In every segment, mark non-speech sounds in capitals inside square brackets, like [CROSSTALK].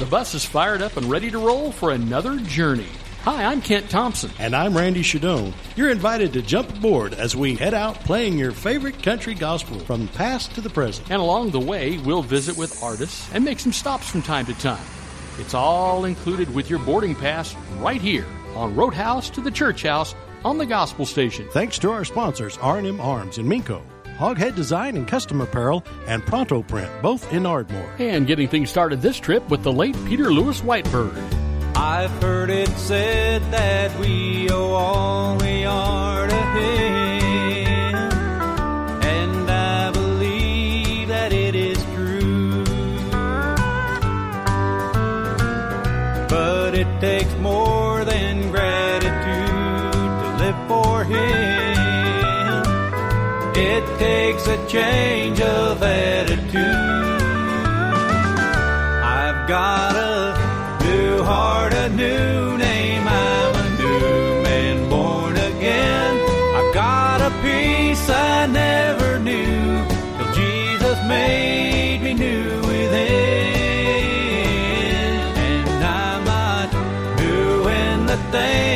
The bus is fired up and ready to roll for another journey. Hi, I'm Kent Thompson. And I'm Randy Shadoan. You're invited to jump aboard as we head out playing your favorite country gospel from the past to the present. And along the way, we'll visit with artists and make some stops from time to time. It's all included with your boarding pass right here on Roadhouse to the Church House on the Gospel Station. Thanks to our sponsors, R&M Arms and Minco, Hoghead Design and Custom Apparel, and Pronto Print, both in Ardmore. And getting things started this trip with the late Peter Lewis Whitebird. I've heard it said that we owe all we are to Him, and I believe that it is true. But it takes more than gratitude to live for Him. It takes a change of attitude. I've got a new heart, a new name. I'm a new man born again. I've got a peace I never knew. Till Jesus made me new within. And I'm not doing the things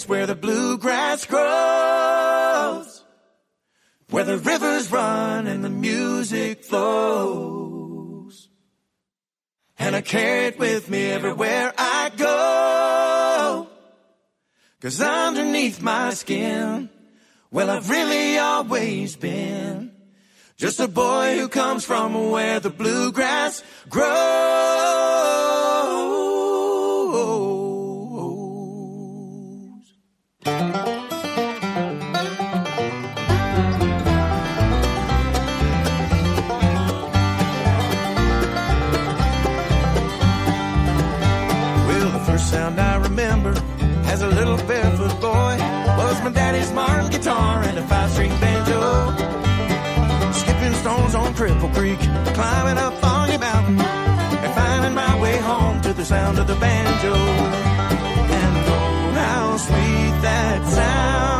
place where the bluegrass grows, where the rivers run and the music flows. And I carry it with me everywhere I go. Cause underneath my skin, well, I've really always been just a boy who comes from where the bluegrass grows. Sound of the banjo. And oh, how sweet that sound.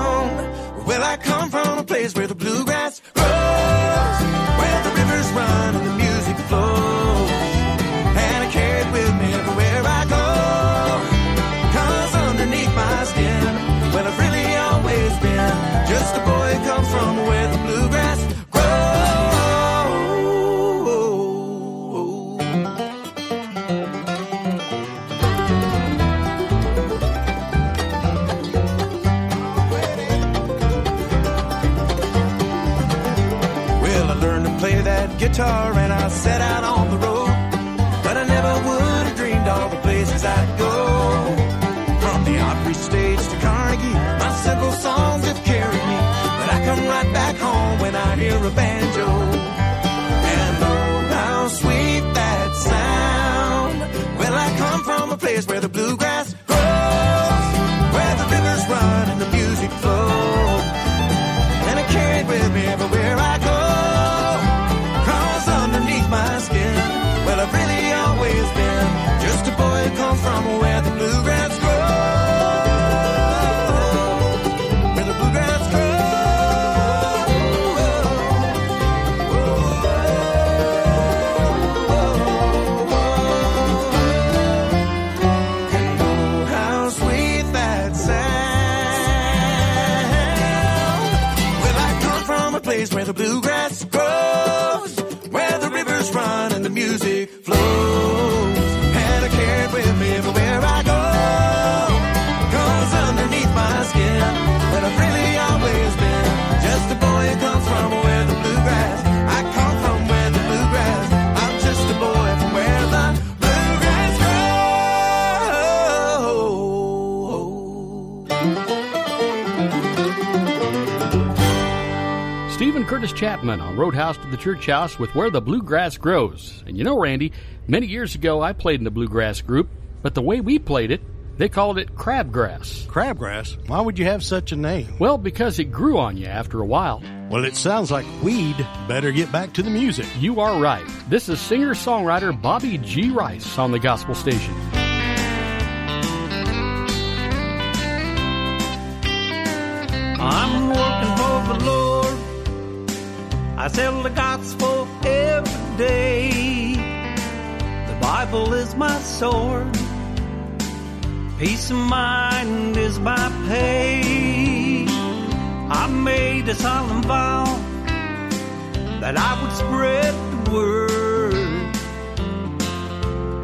a banjo. And oh, how sweet that sound. Well, I come from a place where the Curtis Chapman on Roadhouse to the Church House with Where the Bluegrass Grows. And you know, Randy, many years ago I played in a bluegrass group, but the way we played it, they called it crabgrass. Crabgrass? Why would you have such a name? Well, because it grew on you after a while. Well, it sounds like we'd better get back to the music. You are right. This is singer songwriter Bobby G. Rice on the Gospel Station. I sell the gospel every day. The Bible is my sword. Peace of mind is my pay. I made a solemn vow that I would spread the word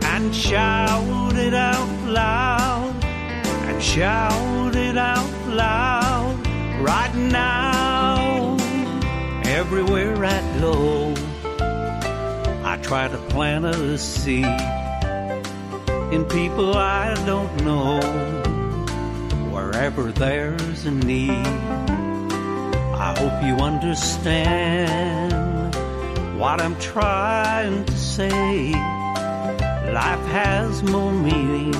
and shout it out loud and shout it out loud right now. Everywhere I go, I try to plant a seed in people I don't know. Wherever there's a need, I hope you understand what I'm trying to say. Life has more meaning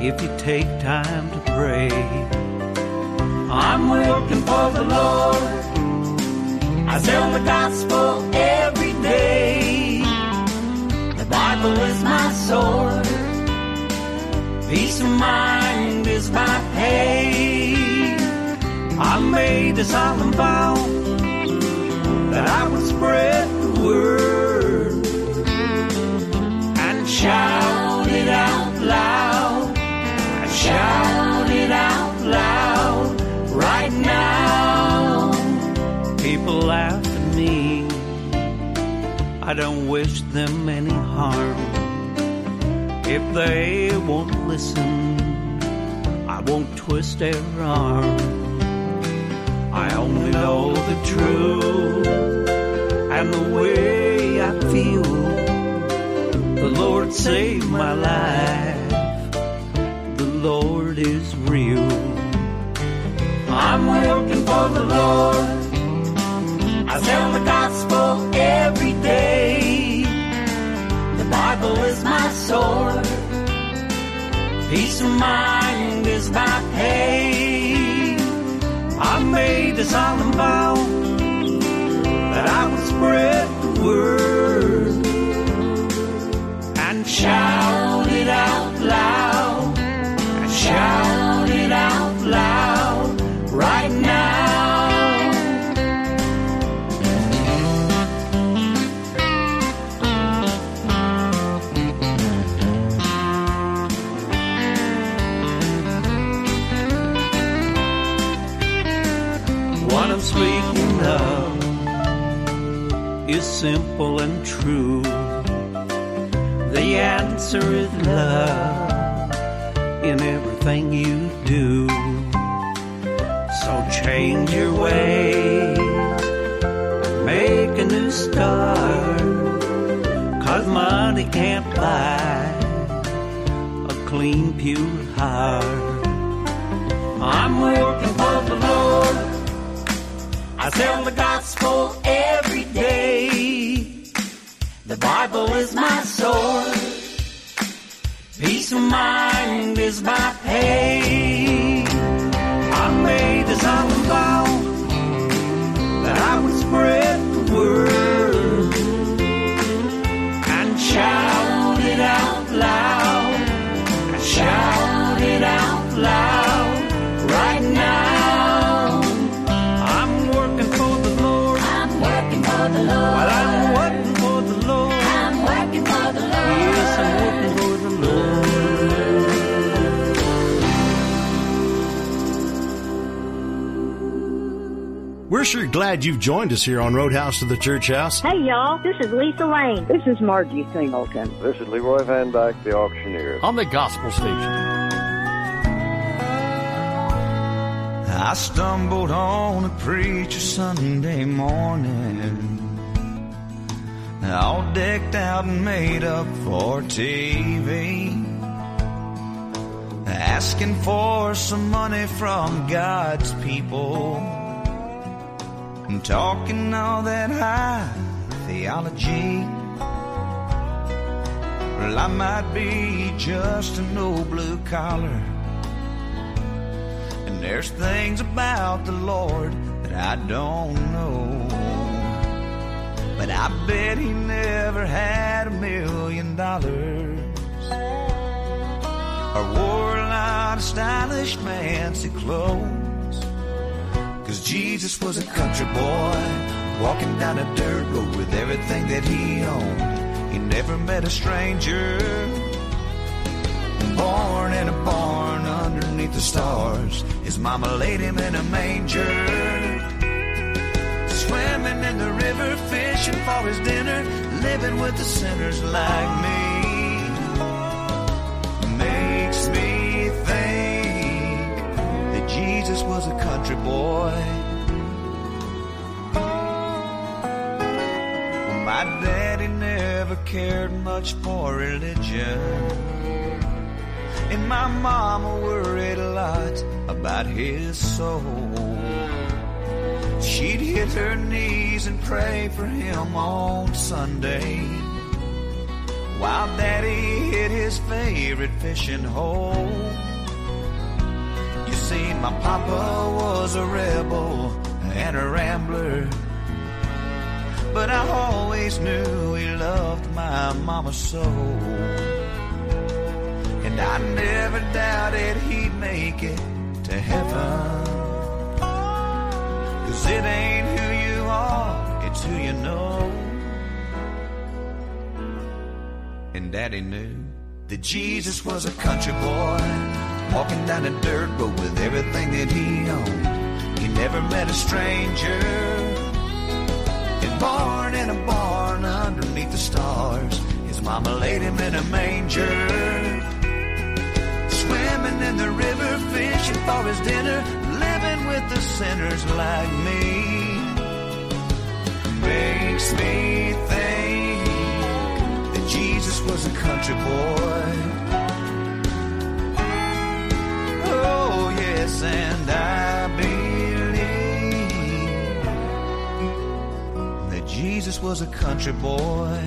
if you take time to pray. I'm working for the Lord. I sell the gospel every day. The Bible is my sword. Peace of mind is my pay. I made a solemn vow that I would spread the word and shout it out loud. And shout I don't wish them any harm. If they won't listen, I won't twist their arm. I only know the truth and the way I feel. The Lord saved my life. The Lord is real. I'm working for the Lord. I sell the gospel every day. The Bible is my sword. Peace of mind is my pay. I made a solemn vow that I would spread the word and shout answer is love in everything you do. So change your ways, make a new start. Cause money can't buy a clean, pure heart. I'm working for the Lord. I sell the gospel every day. The Bible is my sword. Peace of mind is my pay. I made this own vow that I would spread the word We're sure glad you've joined us here on Roadhouse to the Church House. Hey y'all, this is Lisa Lane. This is Margie Singleton. This is Leroy Van Dyke, the auctioneer. On the gospel station. I stumbled on a preacher Sunday morning, all decked out and made up for TV, asking for some money from God's people, and talking all that high theology. Well, I might be just an old blue collar. And there's things about the Lord that I don't know. But I bet he never had a million dollars. Or wore a lot of stylish fancy clothes. Cause Jesus was a country boy, walking down a dirt road with everything that he owned. He never met a stranger born in a barn underneath the stars. His mama laid him in a manger. Swimming in the river, fishing for his dinner, living with the sinners like me. Jesus was a country boy. My daddy never cared much for religion. And my mama worried a lot about his soul. She'd hit her knees and pray for him on Sunday. While daddy hit his favorite fishing hole. See, my papa was a rebel and a rambler. But I always knew he loved my mama so. And I never doubted he'd make it to heaven. Cause it ain't who you are, it's who you know. And daddy knew that Jesus was a country boy, walking down a dirt road with everything that he owned. He never met a stranger, and born in a barn underneath the stars. His mama laid him in a manger swimming in the river, fishing for his dinner, living with the sinners like me. Makes me think that Jesus was a country boy. Oh, yes, and I believe that Jesus was a country boy.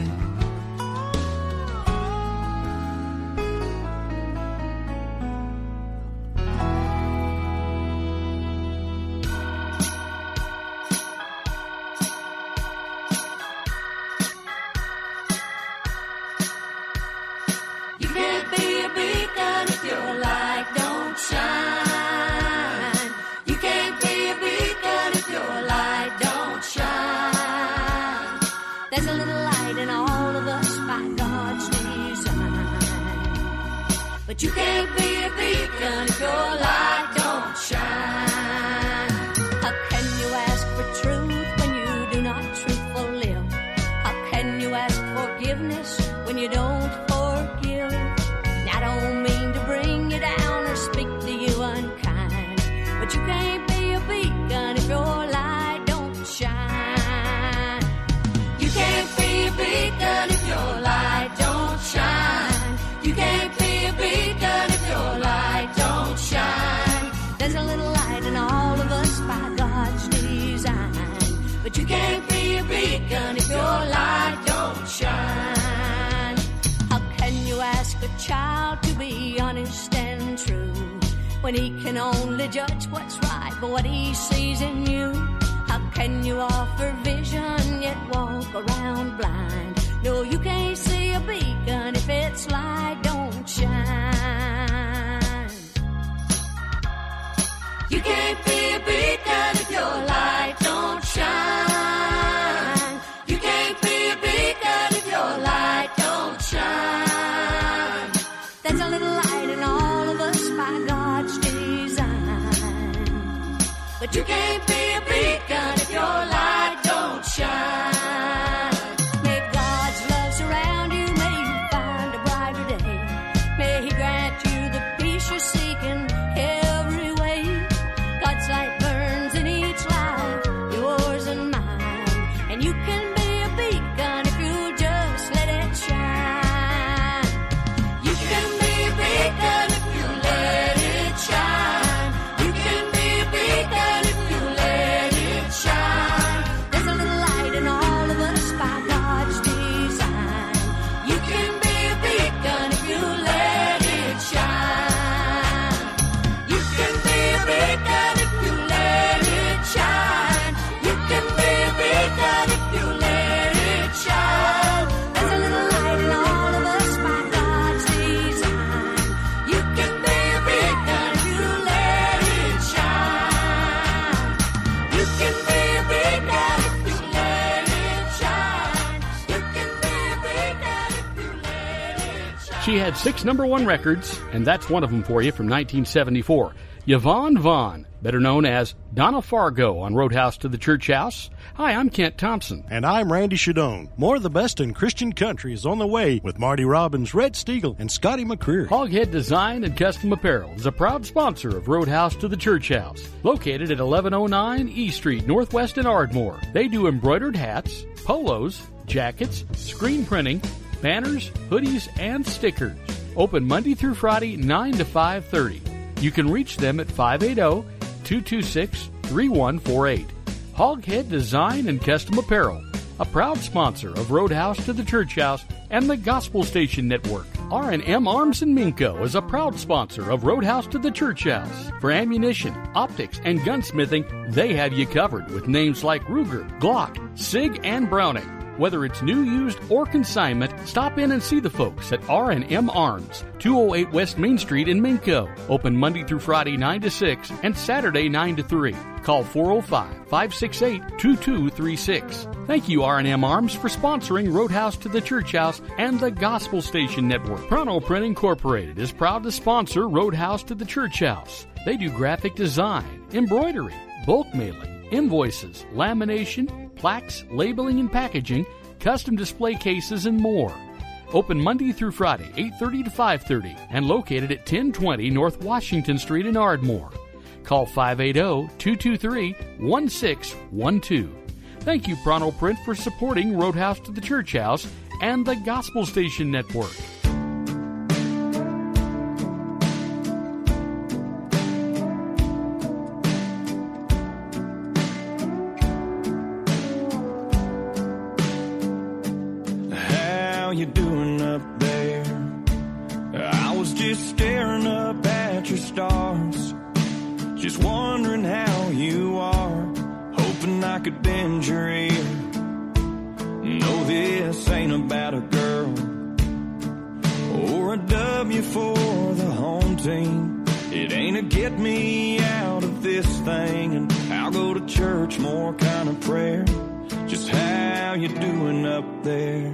But you can't be a beacon if your light But you can't be a beacon if your light don't shine. How can you ask a child to be honest and true when he can only judge what's right by what he sees in you? How can you offer vision yet walk around blind? No, you can't see a beacon if its light don't shine. You can't be a beacon you can't She had six number one records, and that's one of them for you from 1974. Yvonne Vaughan, better known as Donna Fargo on Roadhouse to the Church House. Hi, I'm Kent Thompson. And I'm Randy Shadoan. More of the best in Christian country is on the way with Marty Robbins, Red Steagall, and Scotty McCreery. Hoghead Design and Custom Apparel is a proud sponsor of Roadhouse to the Church House, located at 1109 E Street, Northwest in Ardmore. They do embroidered hats, polos, jackets, screen printing, banners, hoodies, and stickers. Open Monday through Friday, 9 to 5:30. You can reach them at 580-226-3148. Hoghead Design and Custom Apparel, a proud sponsor of Roadhouse to the Church House and the Gospel Station Network. R&M Arms and Minco is a proud sponsor of Roadhouse to the Church House. For ammunition, optics, and gunsmithing, they have you covered with names like Ruger, Glock, Sig, and Browning. Whether it's new, used, or consignment, stop in and see the folks at R&M Arms, 208 West Main Street in Minco. Open Monday through Friday 9 to 6 and Saturday 9 to 3. Call 405-568-2236. Thank you R&M Arms for sponsoring Roadhouse to the Church House and the Gospel Station Network. Pronto Print Incorporated is proud to sponsor Roadhouse to the Church House. They do graphic design, embroidery, bulk mailing, invoices, lamination, plaques, labeling and packaging, custom display cases, and more. Open Monday through Friday, 8:30 to 5:30, and located at 1020 North Washington Street in Ardmore. Call oh, 580-223-1612. Thank you, Pronto Print, for supporting Roadhouse to the Church House and the Gospel Station Network. There?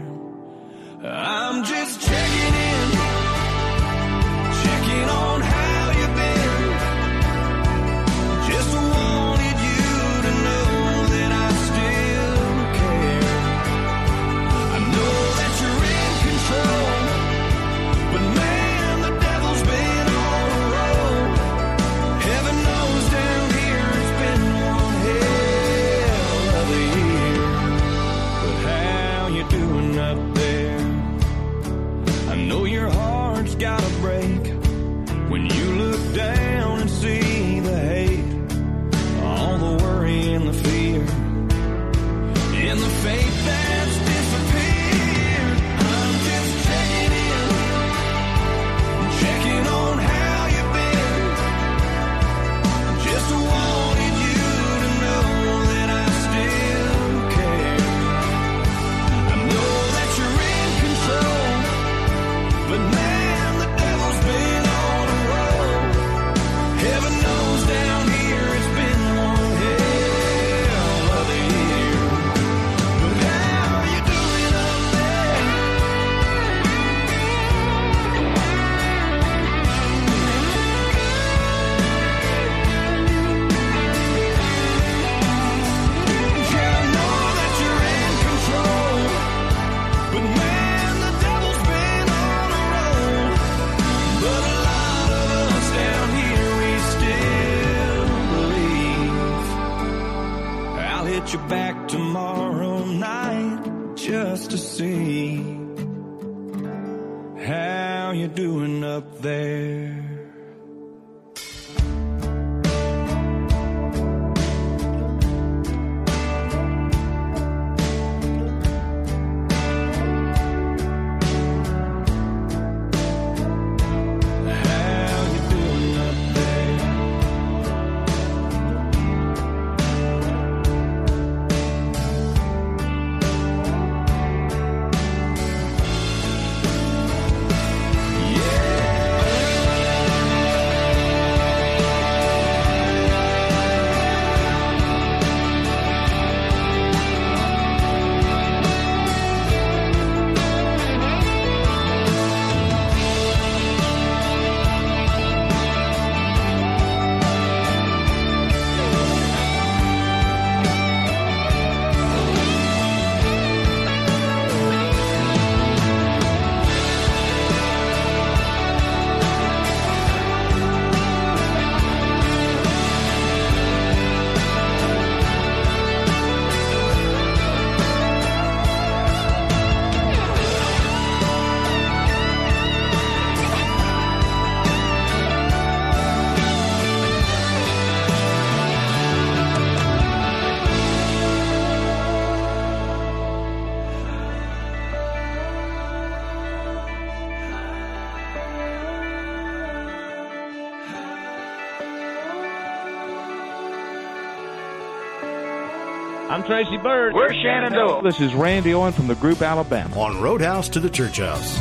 Tracy Byrd. We're Shenandoah. This is Randy Owen from the group Alabama. On Roadhouse to the Church House.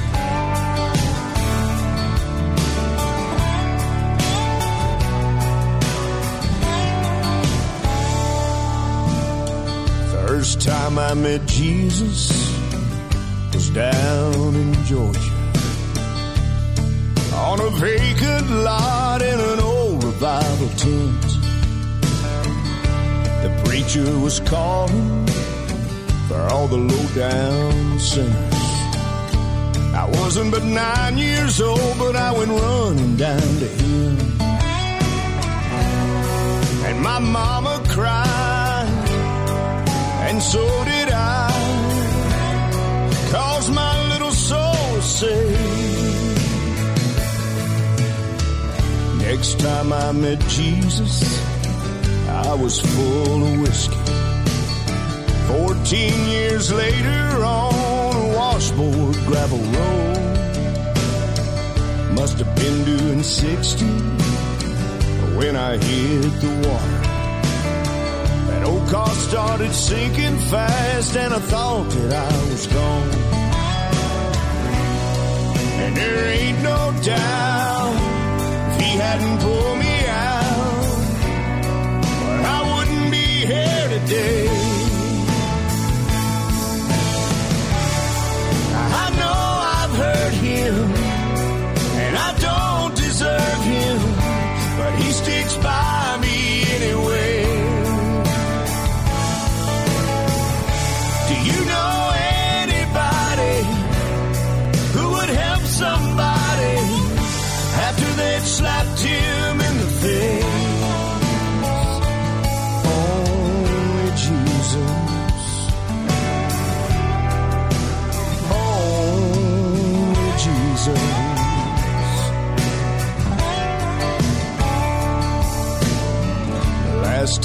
First time I met Jesus was down in Georgia. On a vacant lot in an old revival tent. The preacher was calling for all the low down sinners. I wasn't but nine years old, but I went running down to him. And my mama cried, and so did I. Cause my little soul saved. Next time I met Jesus, I was full of whiskey. Fourteen years later on a washboard gravel road. Must have been doing 60 when I hit the water. That old car started sinking fast and I thought that I was gone. And there ain't no doubt if he hadn't pulled me here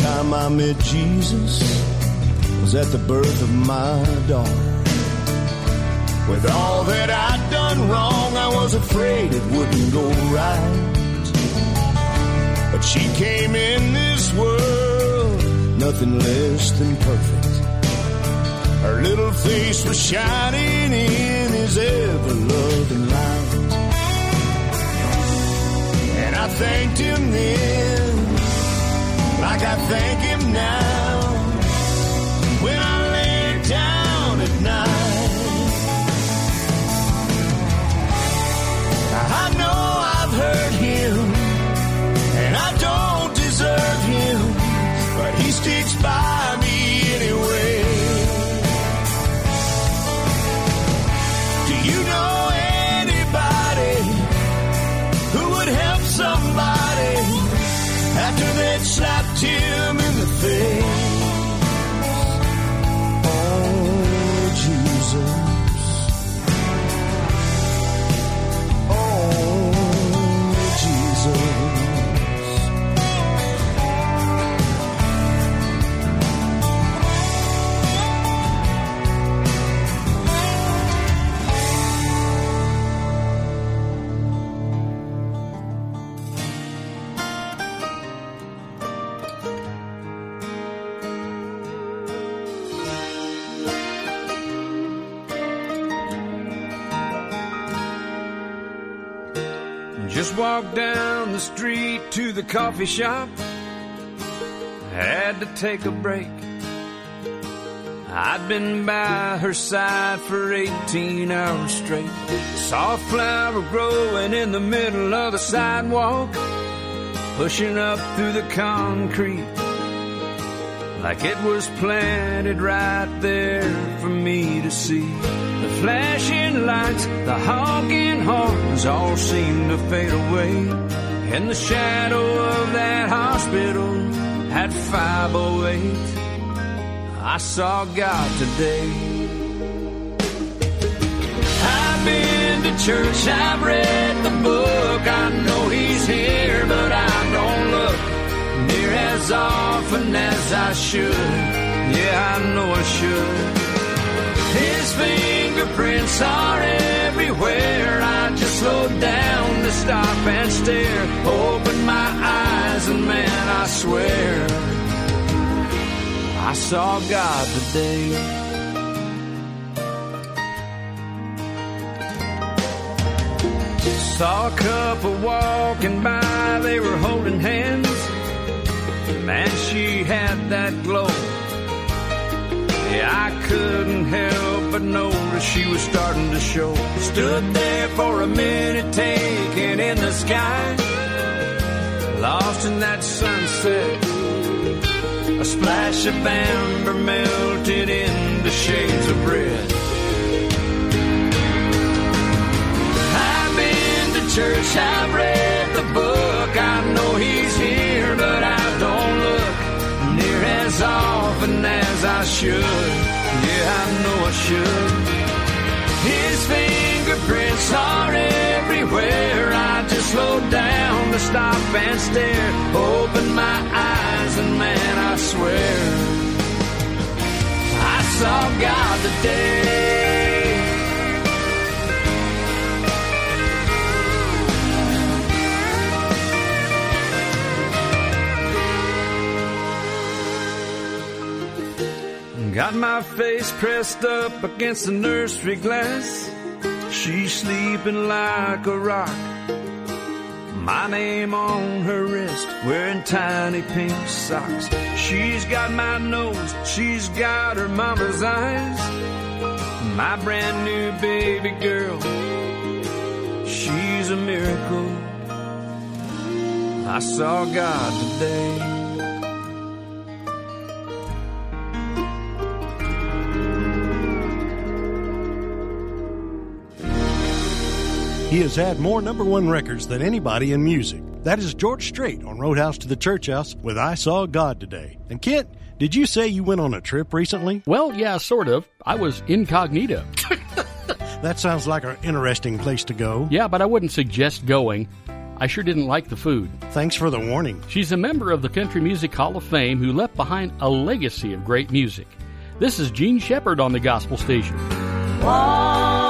time I met Jesus was at the birth of my daughter. With all that I'd done wrong, I was afraid it wouldn't go right. But she came in this world, nothing less than perfect. Her little face was shining in his ever loving light. And I thanked him then, I thank him now, walked down the street to the coffee shop. Had to take a break. I'd been by her side for 18 hours straight. Saw a flower growing in the middle of the sidewalk, pushing up through the concrete. Like it was planted right there for me to see. Flashing lights, the honking horns all seemed to fade away. In the shadow of that hospital at 508. I saw God today. I've been to church, I've read the book, I know He's here, but I don't look near as often as I should. Yeah, I know I should. His fingerprints are everywhere. I just slowed down to stop and stare. Open my eyes, and man, I swear. I saw God today. Saw a couple walking by, they were holding hands. Man, she had that glow. Yeah, I couldn't help but notice she was starting to show. Stood there for a minute, taking in the sky. Lost in that sunset. A splash of amber melted into shades of red. I've been to church, I've read the book. I know he's here, but I don't look near as as I should. Yeah, I know I should. His fingerprints are everywhere. I just slowed down to stop and stare. Open my eyes, and man, I swear I saw God today. Got my face pressed up against the nursery glass. She's sleeping like a rock. My name on her wrist, wearing tiny pink socks. She's got my nose, she's got her mama's eyes. My brand new baby girl, she's a miracle. I saw God today. He has had more number one records than anybody in music. That is George Strait on Roadhouse to the Church House with I Saw God Today. And Kent, did you say you went on a trip recently? Well, yeah, sort of. I was incognito. [LAUGHS] That sounds like an interesting place to go. Yeah, but I wouldn't suggest going. I sure didn't like the food. Thanks for the warning. She's a member of the Country Music Hall of Fame who left behind a legacy of great music. This is Jean Shepard on the Gospel Station. What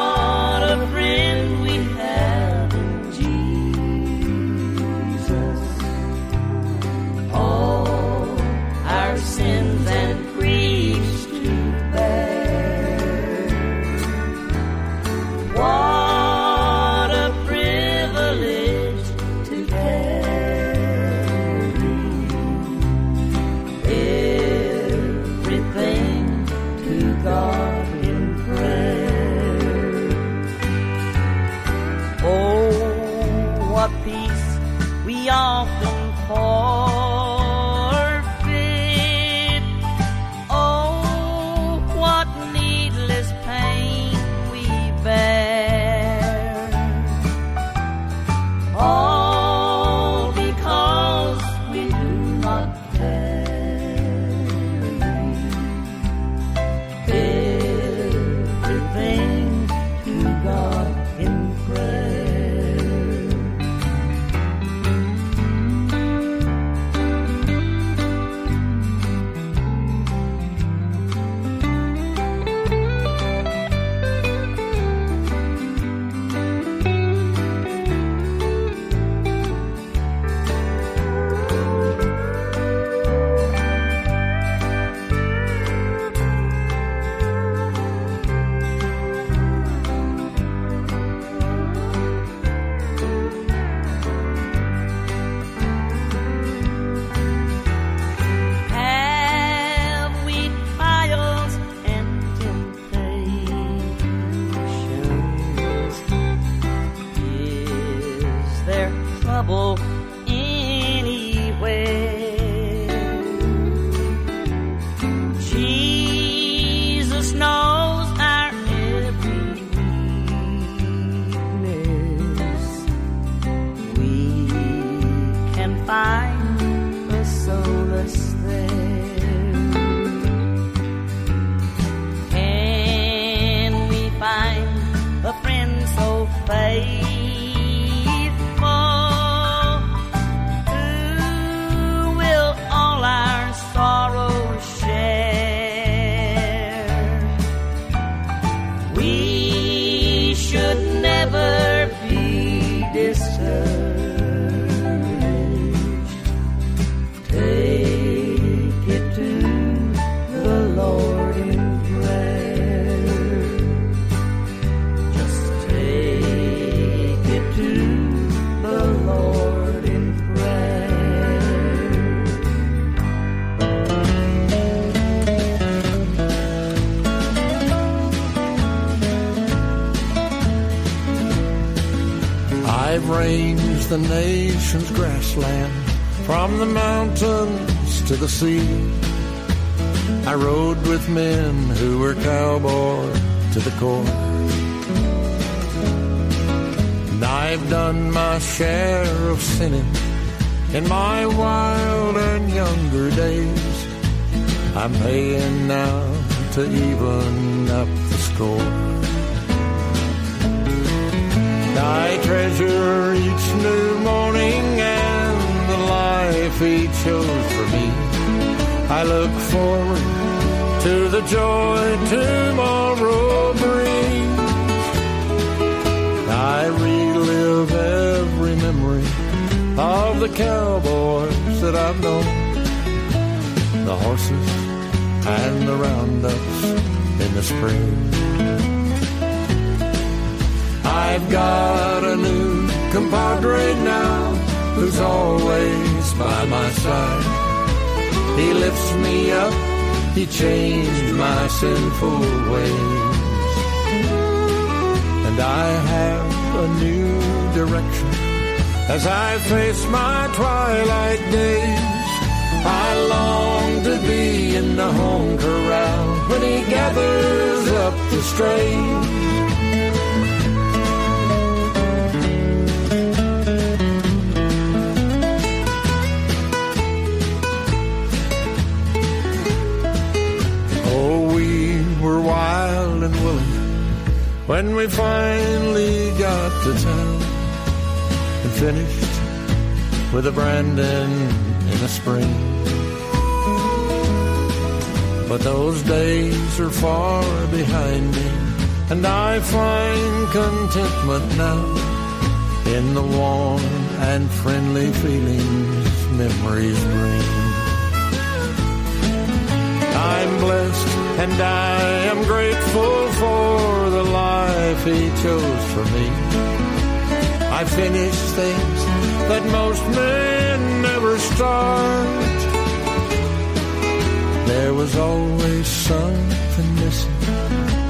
grassland from the mountains to the sea. I rode with men who were cowboys to the core. And I've done my share of sinning in my wild and younger days. I'm paying now to even up the score. I treasure each new morning he chose for me. I look forward to the joy tomorrow brings. I relive every memory of the cowboys that I've known, the horses and the roundups in the spring. I've got a new compadre now who's always by my side. He lifts me up, he changed my sinful ways. And I have a new direction as I face my twilight days. I long to be in the home corral when he gathers up the strays. When we finally got to town and finished with a Brandon in the spring. But those days are far behind me, and I find contentment now in the warm and friendly feelings memories bring. I'm blessed and I am grateful for the life He chose for me. I finished things that most men never start. There was always something missing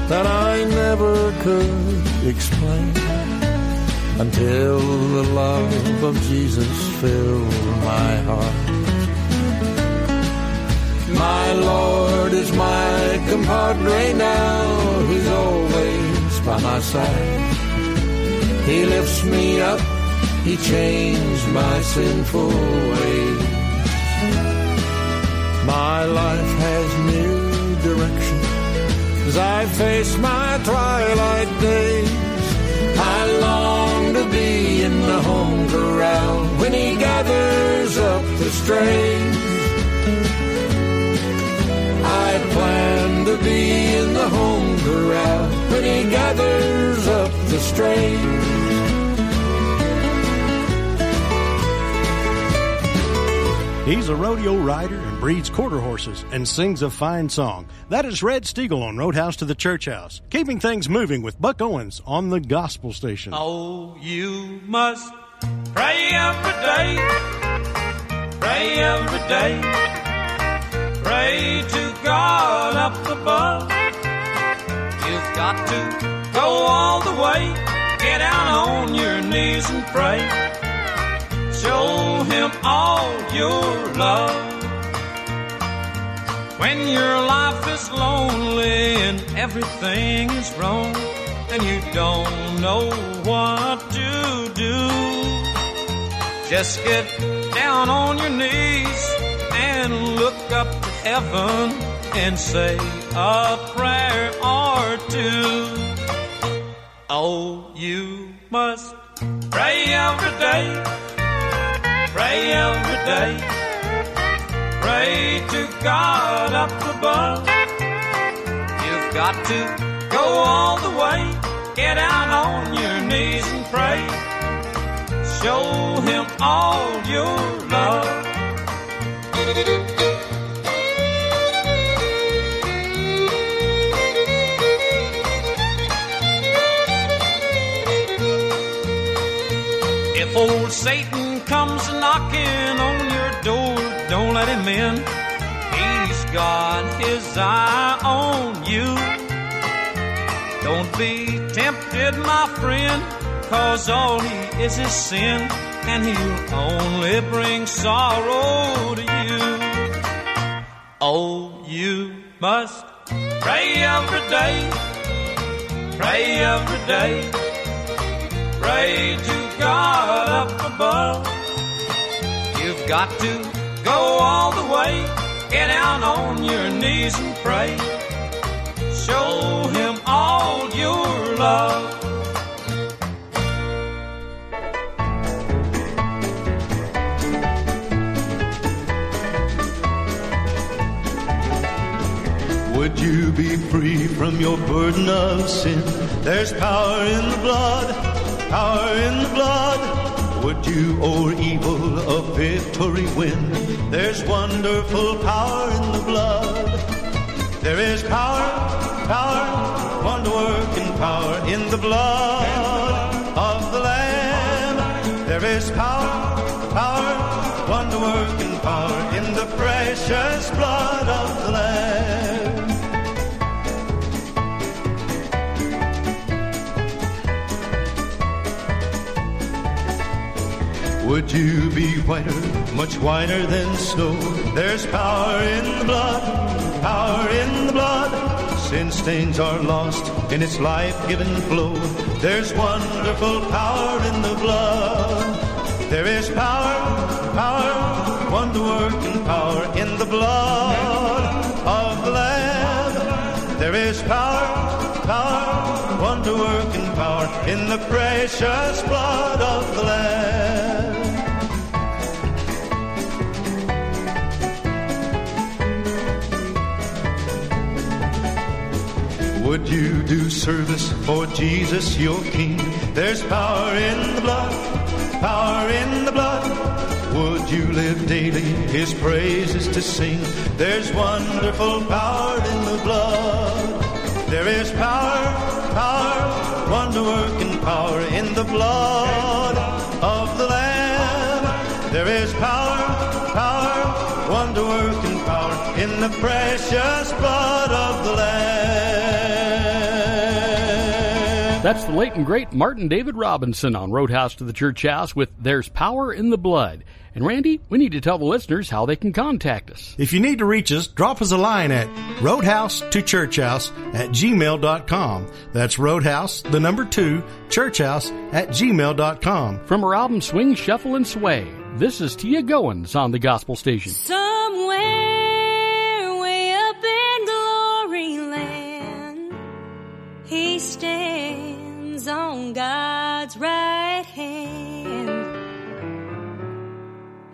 that I never could explain until the love of Jesus filled my heart. My Lord is my compadre now, He's always by my side. He lifts me up, He changed my sinful ways. My life has new direction as I face my twilight days. I long to be in the home corral when He gathers up the strays. Be in the home corral when he gathers up the strays. He's a rodeo rider and breeds quarter horses and sings a fine song. That is Red Steagall on Roadhouse to the Church House, keeping things moving with Buck Owens on the Gospel Station. Oh, you must pray every day, pray every day, pray to God up above. You've got to go all the way, get out on your knees and pray. Show him all your love. When your life is lonely and everything is wrong, and you don't know what to do, just get down on your knees and look up heaven and say a prayer or two. Oh, you must pray every day pray every day. Pray to God up above. You've got to go all the way. Get out on your knees and pray. Show him all your love. Old Satan comes knocking on your door, don't let him in. He's got his eye on you. Don't be tempted, my friend, cause all he is is sin, and he'll only bring sorrow to you. Oh, you must pray every day, pray every day, pray to God up above. You've got to go all the way, get down on your knees and pray. Show him all your love. Would you be free from your burden of sin? There's power in the blood, power in the blood. Would you o'er evil a victory win? There's wonderful power in the blood. There is power, power, wonder working power in the blood of the Lamb. There is power, power, wonder working power in the precious blood of the Would you be whiter, much whiter than snow? There's power in the blood, power in the blood. Sin stains are lost in its life-giving flow. There's wonderful power in the blood. There is power, power, wonder-working power in the blood of the Lamb. There is power, power, wonder-working power in the precious blood of the Lamb. Would you do service for Jesus, your King? There's power in the blood, power in the blood. Would you live daily his praises to sing? There's wonderful power in the blood. There is power, power, wonder working power in the blood of the Lamb. There is power, power, wonder working power in the precious blood of the Lamb. That's the late and great Martin David Robinson on Roadhouse to the Church House with There's Power in the Blood. And Randy, we need to tell the listeners how they can contact us. If you need to reach us, drop us a line at roadhouse to churchhouse at gmail.com. That's roadhouse, the number two, churchhouse at gmail.com. From her album Swing, Shuffle, and Sway, this is Tia Goins on the Gospel Station. Somewhere way up in glory land, he stands on God's right hand.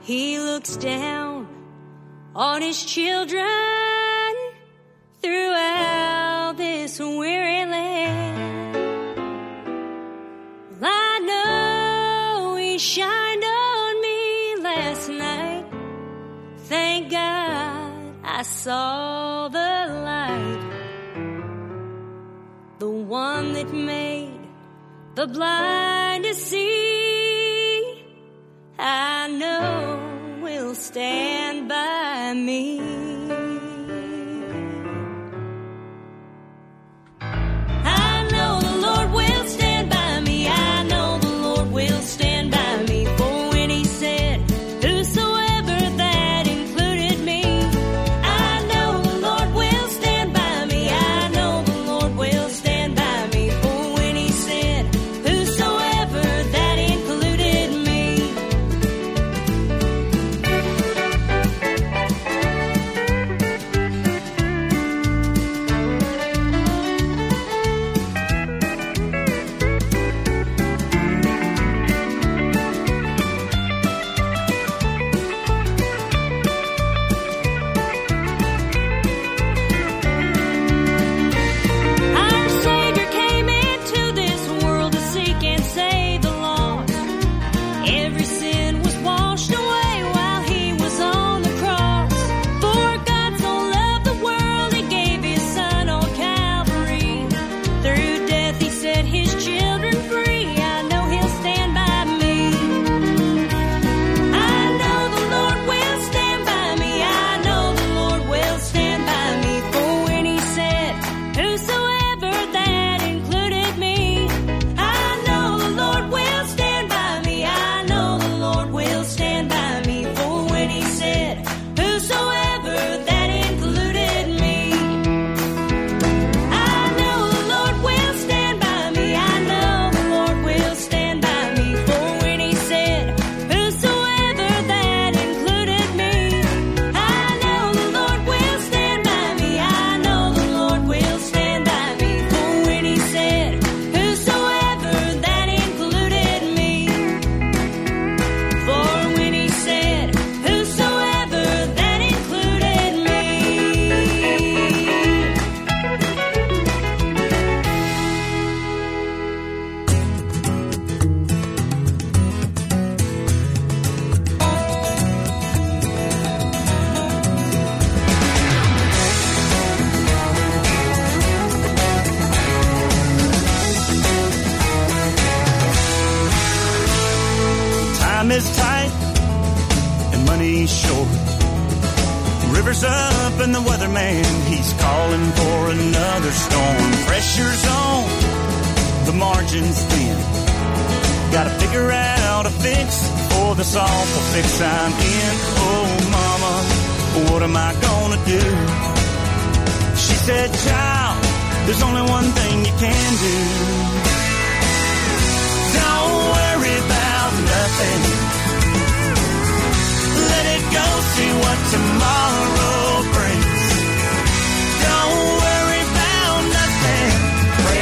He looks down on his children throughout this weary land. Well, I know he shined on me last night. Thank God I saw the light. The one that made the blind to see. I know will stand by me.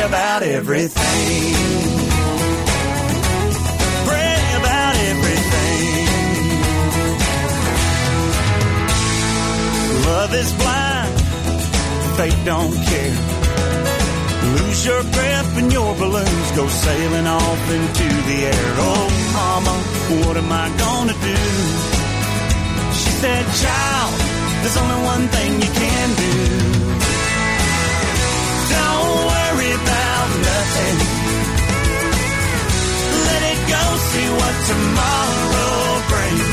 About everything. Pray about everything. Love is blind, fate don't care. Lose your grip and your balloons go sailing off into the air. Oh, mama, what am I gonna do? She said, child, there's only one thing you can do. About. Let it go, see what tomorrow brings.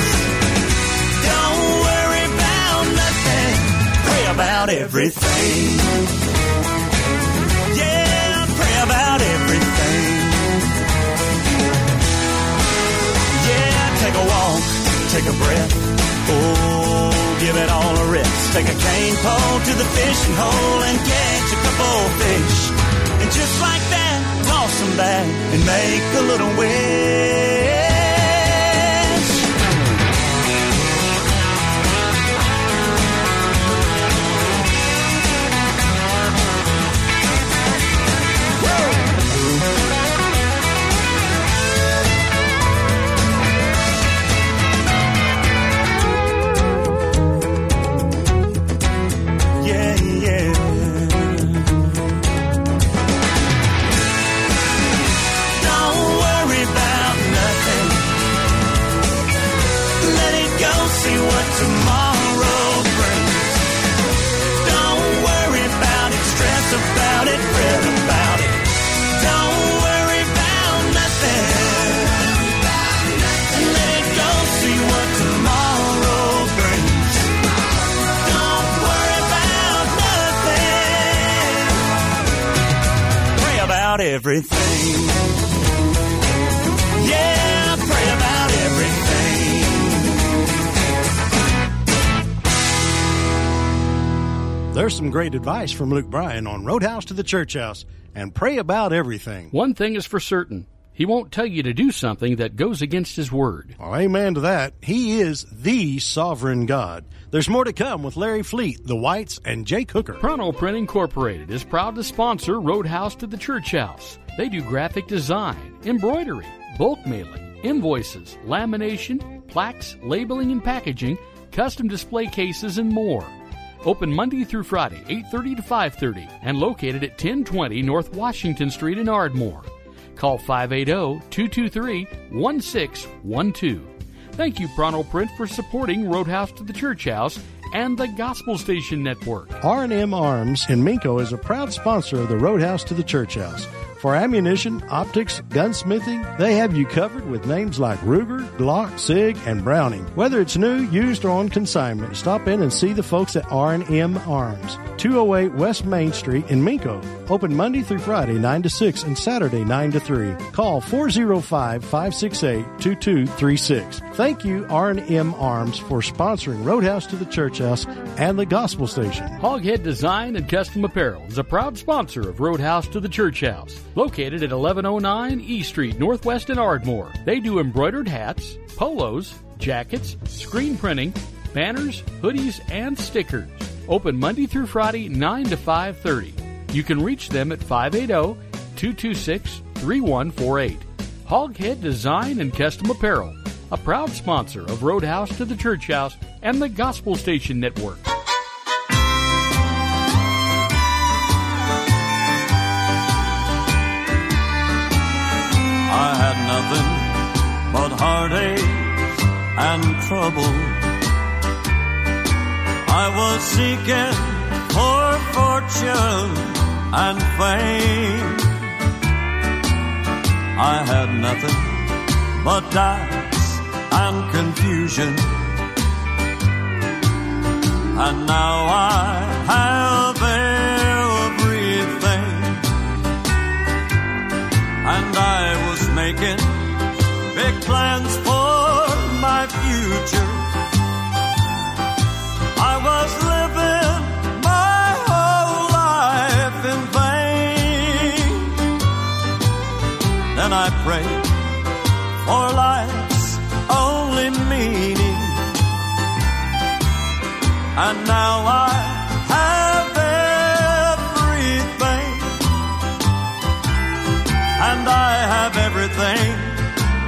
Don't worry about nothing. Pray about everything. Yeah, pray about everything. Yeah, take a walk, take a breath. Oh, give it all a rest. Take a cane pole to the fishing hole and catch a couple fish. And just like that, back and make a little wish. About everything. Yeah, pray about everything. There's some great advice from Luke Bryan on Roadhouse to the Church House and pray about everything. One thing is for certain he won't tell you to do something that goes against his word. Well, amen to that. He is the sovereign God. There's more to come with Larry Fleet, the Whites, and Jake Hooker. Pronto Print Incorporated is proud to sponsor Roadhouse to the Church House. They do graphic design, embroidery, bulk mailing, invoices, lamination, plaques, labeling and packaging, custom display cases, and more. Open Monday through Friday, 8:30 to 5:30, and located at 1020 North Washington Street in Ardmore. Call oh, 580-223-1612. Thank you, Pronto Print, for supporting Roadhouse to the Church House and the Gospel Station Network. R&M Arms in Minco is a proud sponsor of the Roadhouse to the Church House. For ammunition, optics, gunsmithing, they have you covered with names like Ruger, Glock, Sig, and Browning. Whether it's new, used, or on consignment, stop in and see the folks at R&M Arms, 208 West Main Street in Minco. Open Monday through Friday 9 to 6 and Saturday 9 to 3. Call 405-568-2236. Thank you R&M Arms for sponsoring Roadhouse to the Church House and the Gospel Station. Hoghead Design and Custom Apparel is a proud sponsor of Roadhouse to the Church House, located at 1109 E Street, Northwest in Ardmore. They do embroidered hats, polos, jackets, screen printing, banners, hoodies, and stickers. Open Monday through Friday, 9 to 5:30. You can reach them at 580-226-3148. Hoghead Design and Custom Apparel, a proud sponsor of Roadhouse to the Church House and the Gospel Station Network. Nothing but heartache and trouble. I was seeking for fortune and fame. I had nothing but doubts and confusion. And now I have everything. And I making big plans for my future. I was living my whole life in vain. Then I prayed for life's only meaning. And now I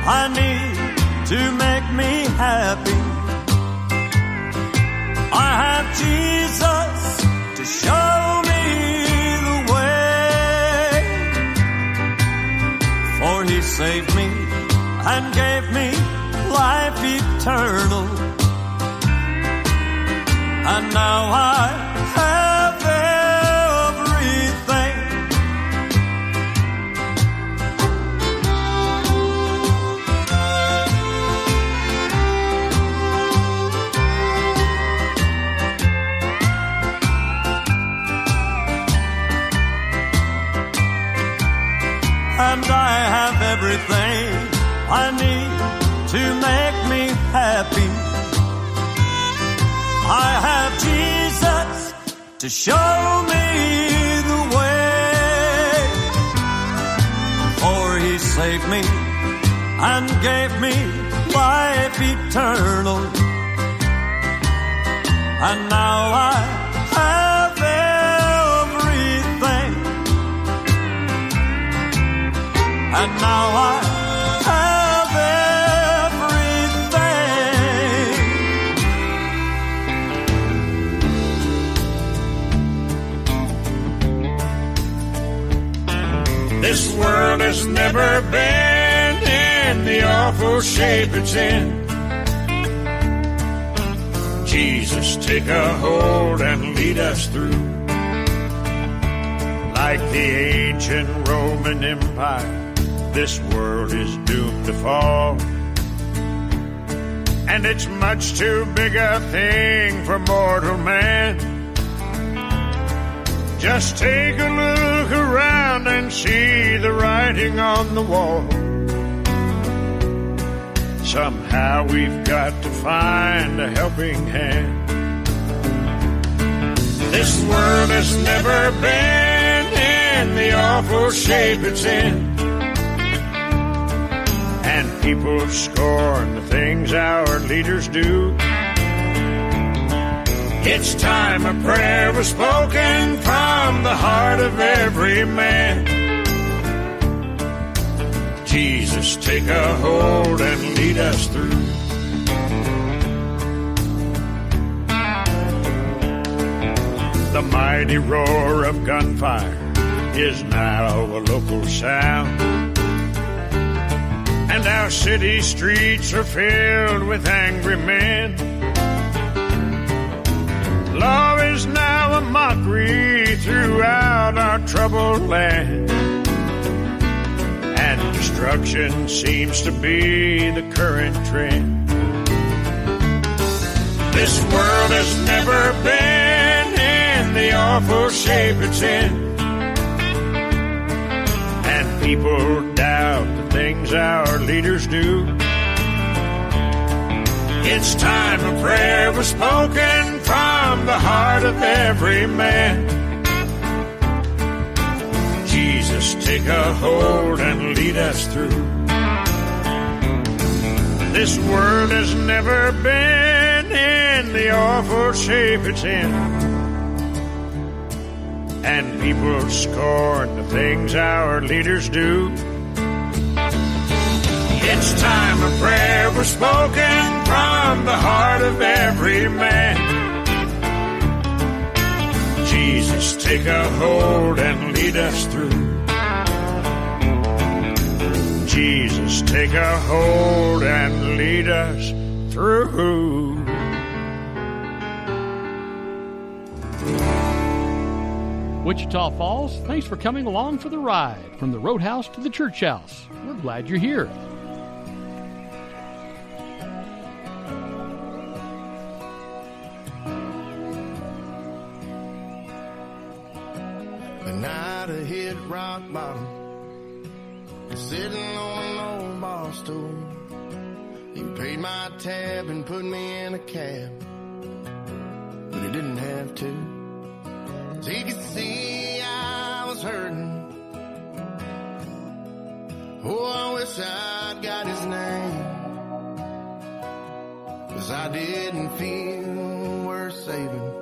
I need to make me happy. I have Jesus to show me the way. For he saved me and gave me life eternal. And now I everything I need to make me happy. I have Jesus to show me the way. For he saved me and gave me life eternal. And now I And now I have everything. This world has never been in the awful shape it's in. Jesus, take a hold and lead us through. Like the ancient Roman Empire, this world is doomed to fall. And it's much too big a thing for mortal man. Just take a look around and see the writing on the wall. Somehow we've got to find a helping hand. This world has never been in the awful shape it's in. People scorn the things our leaders do. It's time a prayer was spoken from the heart of every man. Jesus, take a hold and lead us through. The mighty roar of gunfire is now a local sound. And our city streets are filled with angry men. Law is now a mockery throughout our troubled land. And destruction seems to be the current trend. This world has never been in the awful shape it's in. People doubt the things our leaders do. It's time a prayer was spoken from the heart of every man. Jesus, take a hold and lead us through. This world has never been in the awful shape it's in. And people scorn the things our leaders do. It's time a prayer was spoken from the heart of every man. Jesus, take a hold and lead us through. Jesus, take a hold and lead us through. Wichita Falls, thanks for coming along for the ride from the Roadhouse to the Church House. We're glad you're here. The night I hit rock bottom, sitting on an old bar stool. You paid my tab and put me in a cab, but he didn't have to. So you could see I was hurting. Oh, I wish I'd got his name. Cause I didn't feel worth saving.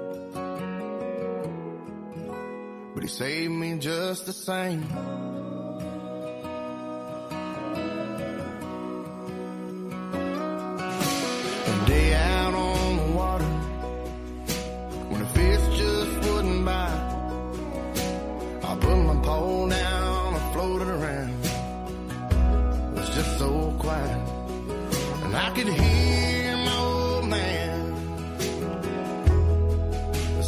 But he saved me just the same. Day I quiet. And I could hear my old man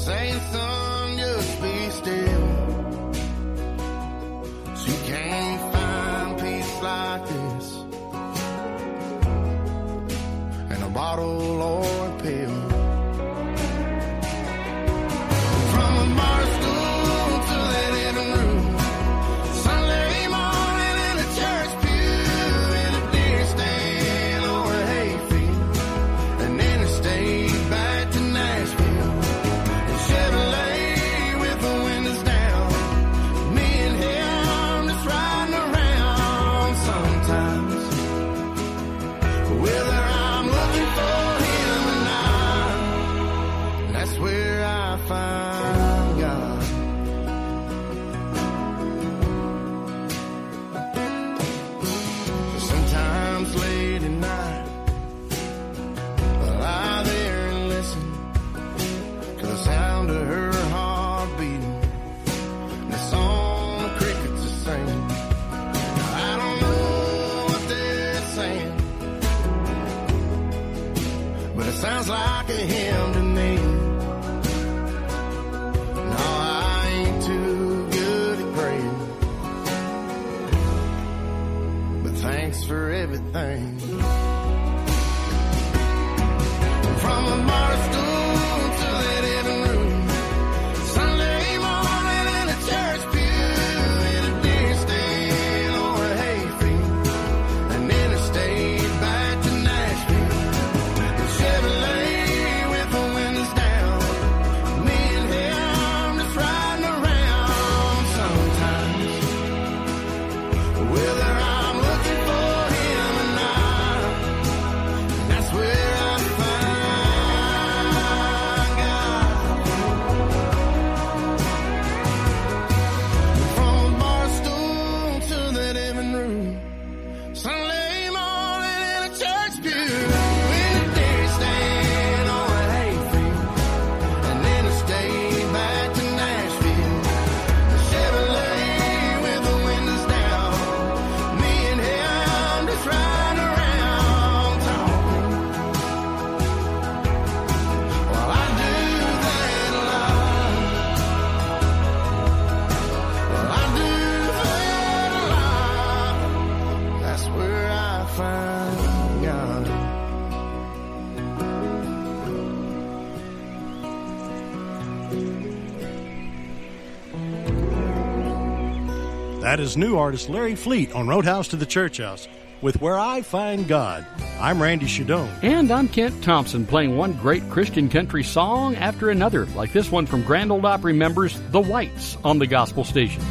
saying, son, just be still. So you can't find peace like this. And a bottle of That is new artist Larry Fleet on Roadhouse to the Church House with Where I Find God. I'm Randy Shadoan. And I'm Kent Thompson, playing one great Christian country song after another, like this one from Grand Ole Opry members The Whites on the Gospel Station.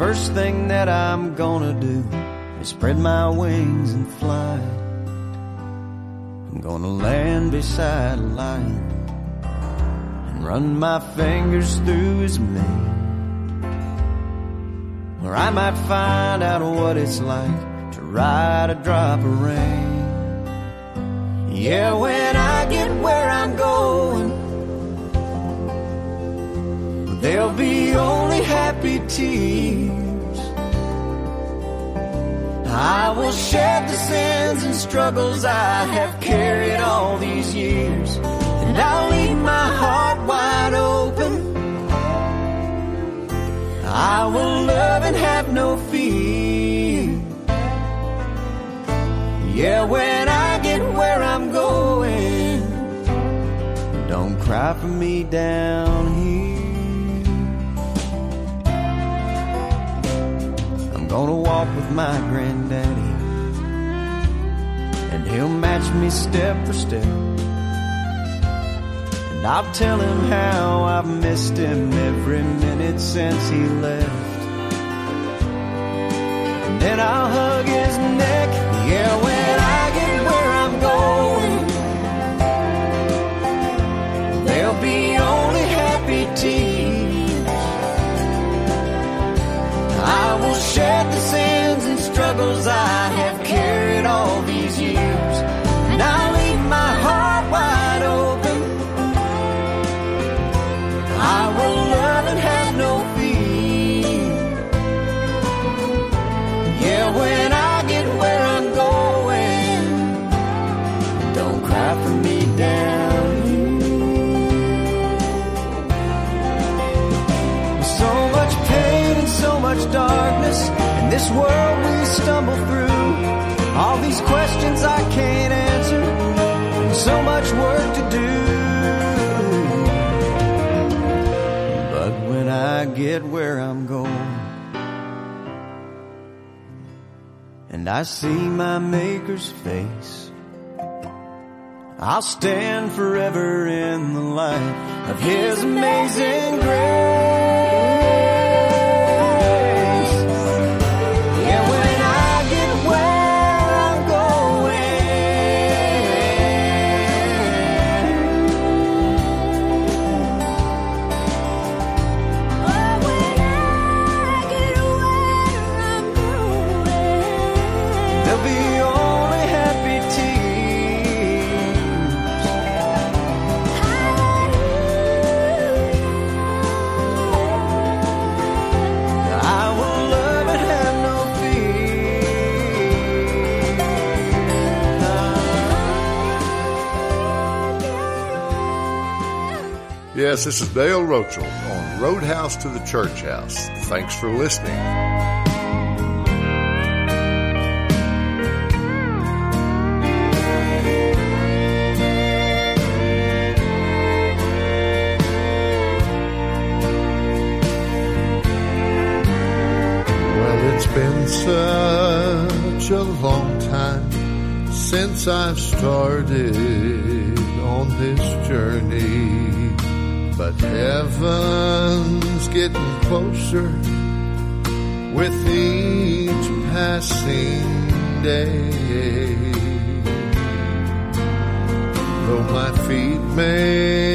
First thing that I'm gonna do is spread my wings and fly. I'm gonna land beside a lion and run my fingers through his mane. Where I might find out what it's like to ride a drop of rain. Yeah, when I get where I'm going, there'll be only happy tears. I will shed the sins and struggles I have carried all these years, and I'll leave my heart wide open. I will love and have no fear. Yeah, when I get where I'm going, don't cry for me down here. Gonna walk with my granddaddy, and he'll match me step for step. And I'll tell him how I've missed him every minute since he left. And then I'll hug his neck, yeah, when I get I have carried all these years. And I'll leave my heart wide open. I will love and have no fear. Yeah, when I get where I'm going, don't cry for me down. So much pain and so much darkness in this world stumble through. All these questions I can't answer, and so much work to do. But when I get where I'm going, and I see my Maker's face, I'll stand forever in the light of His amazing grace. Yes, this is Dale Rochel on Roadhouse to the Church House. Thanks for listening. Well, it's been such a long time since I've started on this journey. Heaven's getting closer with each passing day. Though my feet may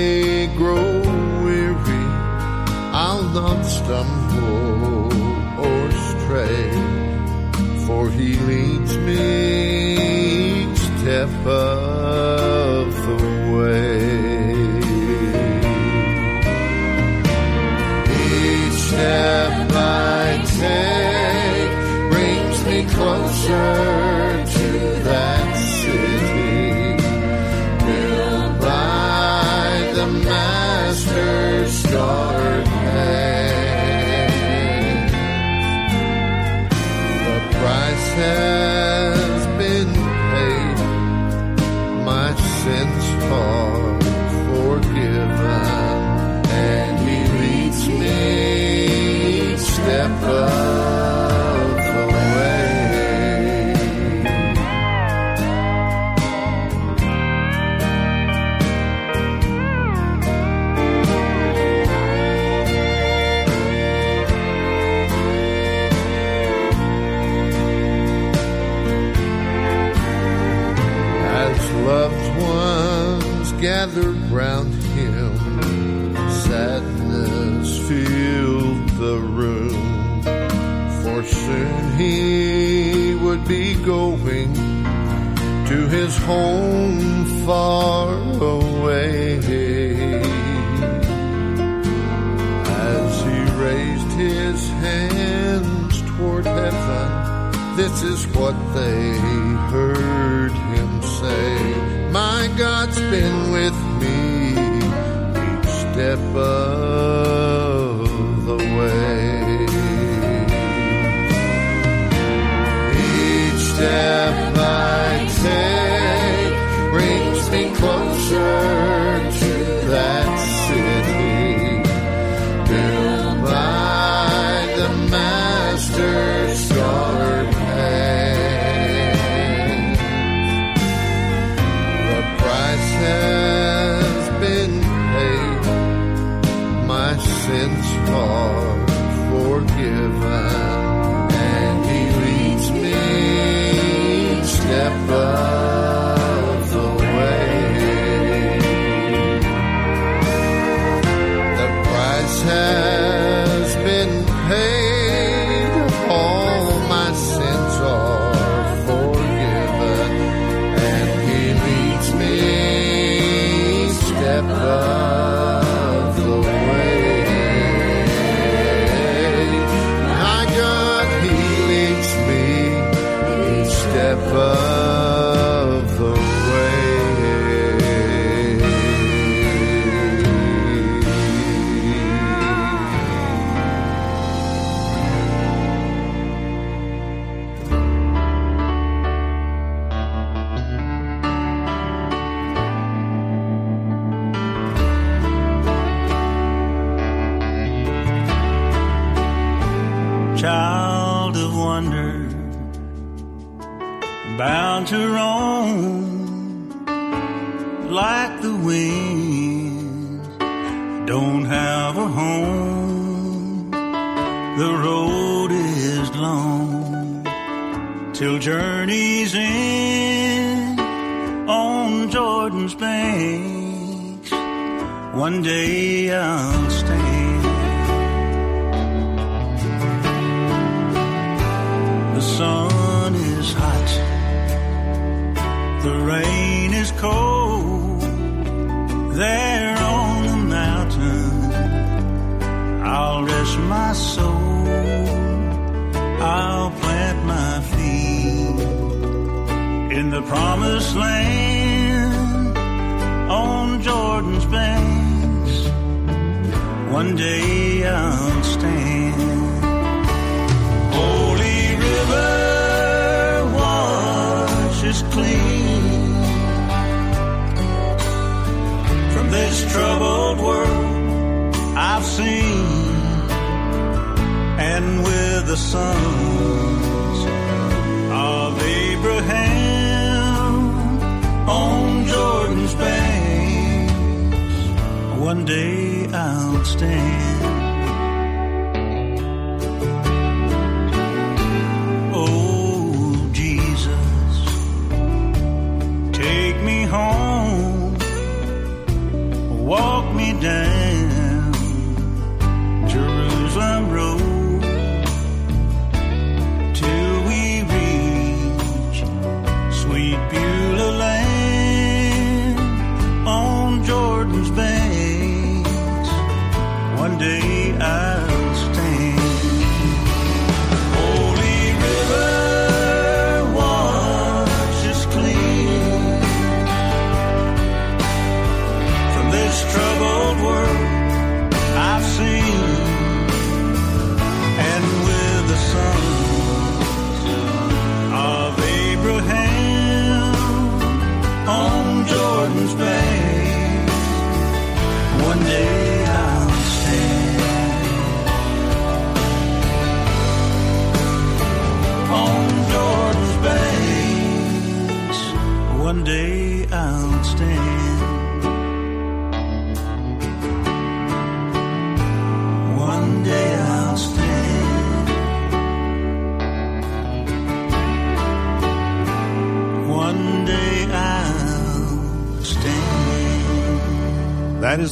his home far away. As he raised his hands toward heaven, this is what they heard him say My God's been with me each step of the way. Each step I take.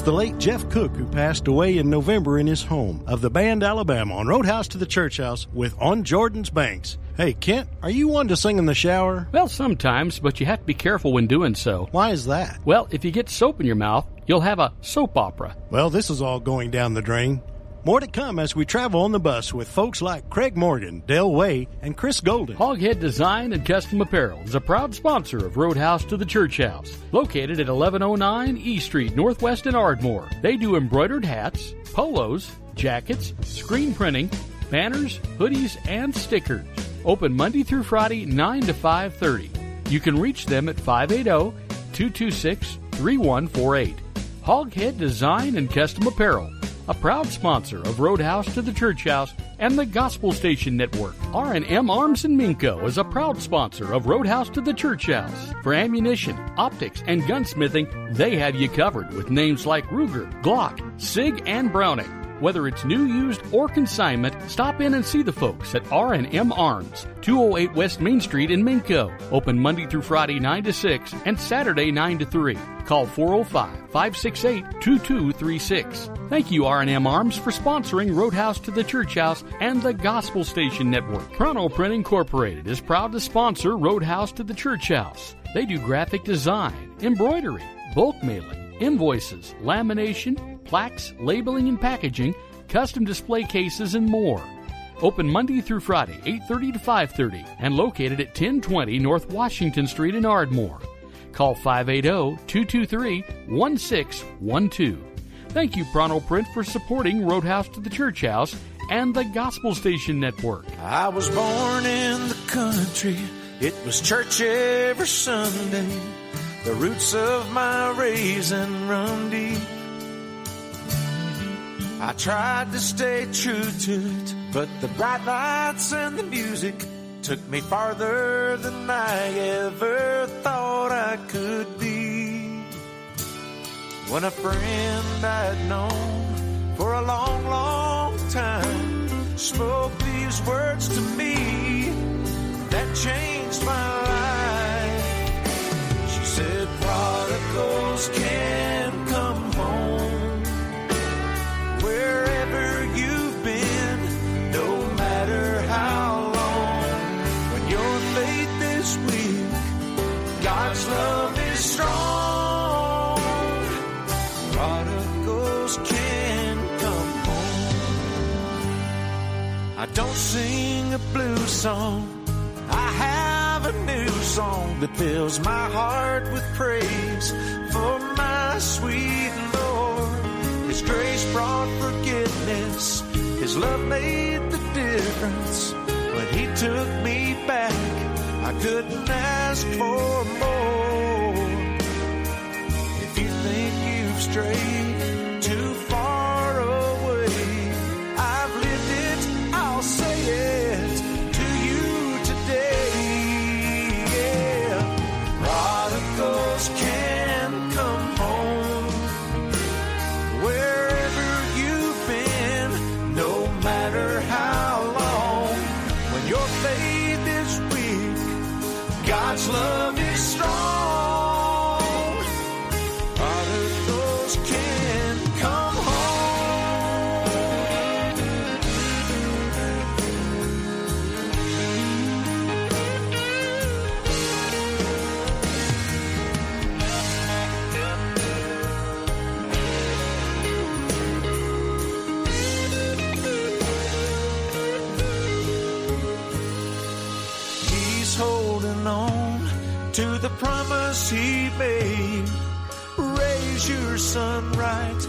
The late Jeff Cook, who passed away in November in his home of the band Alabama on Roadhouse to the Church House with On Jordan's Banks. Hey, Kent, are you one to sing in the shower? Well, sometimes, but you have to be careful when doing so. Why is that? Well, if you get soap in your mouth, you'll have a soap opera. Well, this is all going down the drain. More to come as we travel on the bus with folks like Craig Morgan, Dale Way, and Chris Golden. Hoghead Design and Custom Apparel is a proud sponsor of Roadhouse to the Church House, located at 1109 E Street, Northwest in Ardmore. They do embroidered hats, polos, jackets, screen printing, banners, hoodies, and stickers. Open Monday through Friday, 9 to 5:30. You can reach them at 580-226-3148. Hoghead Design and Custom Apparel, a proud sponsor of Roadhouse to the Church House and the Gospel Station Network. R&M Arms and Minco is a proud sponsor of Roadhouse to the Church House. For ammunition, optics, and gunsmithing, they have you covered with names like Ruger, Glock, Sig, and Browning. Whether it's new, used, or consignment, stop in and see the folks at R&M Arms, 208 West Main Street in Minco. Open Monday through Friday 9 to 6 and Saturday 9 to 3. Call 405-568-2236. Thank you R&M Arms for sponsoring Roadhouse to the Church House and the Gospel Station Network. Pronto Print Incorporated is proud to sponsor Roadhouse to the Church House. They do graphic design, embroidery, bulk mailing, invoices, lamination, plaques, labeling and packaging, custom display cases, and more. Open Monday through Friday, 8:30 to 5:30, and located at 1020 North Washington Street in Ardmore. Call 580-223-1612. Thank you, Pronto Print, for supporting Roadhouse to the Church House and the Gospel Station Network. I was born in the country. It was church every Sunday. The roots of my raising run deep. I tried to stay true to it, but the bright lights and the music took me farther than I ever thought I could be. When a friend I'd known for a long, long time spoke these words to me that changed my life. She said, prodigals can I don't sing a blues song. I have a new song that fills my heart with praise for my sweet Lord. His grace brought forgiveness. His love made the difference. When he took me back, I couldn't ask for more. If you think you've strayed he made. Raise your son right,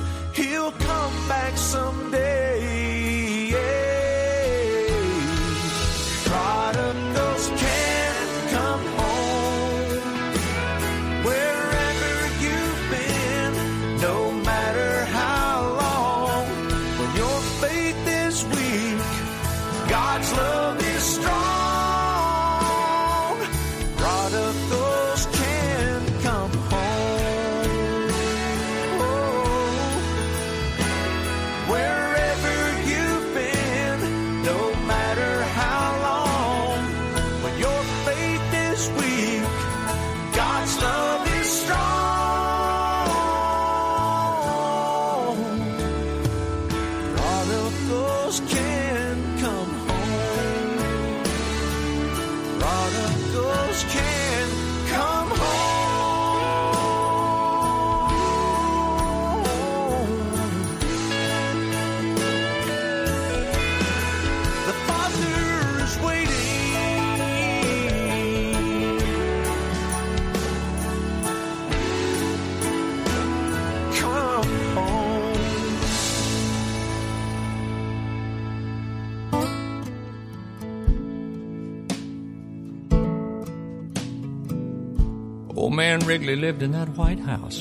Wrigley lived in that White House.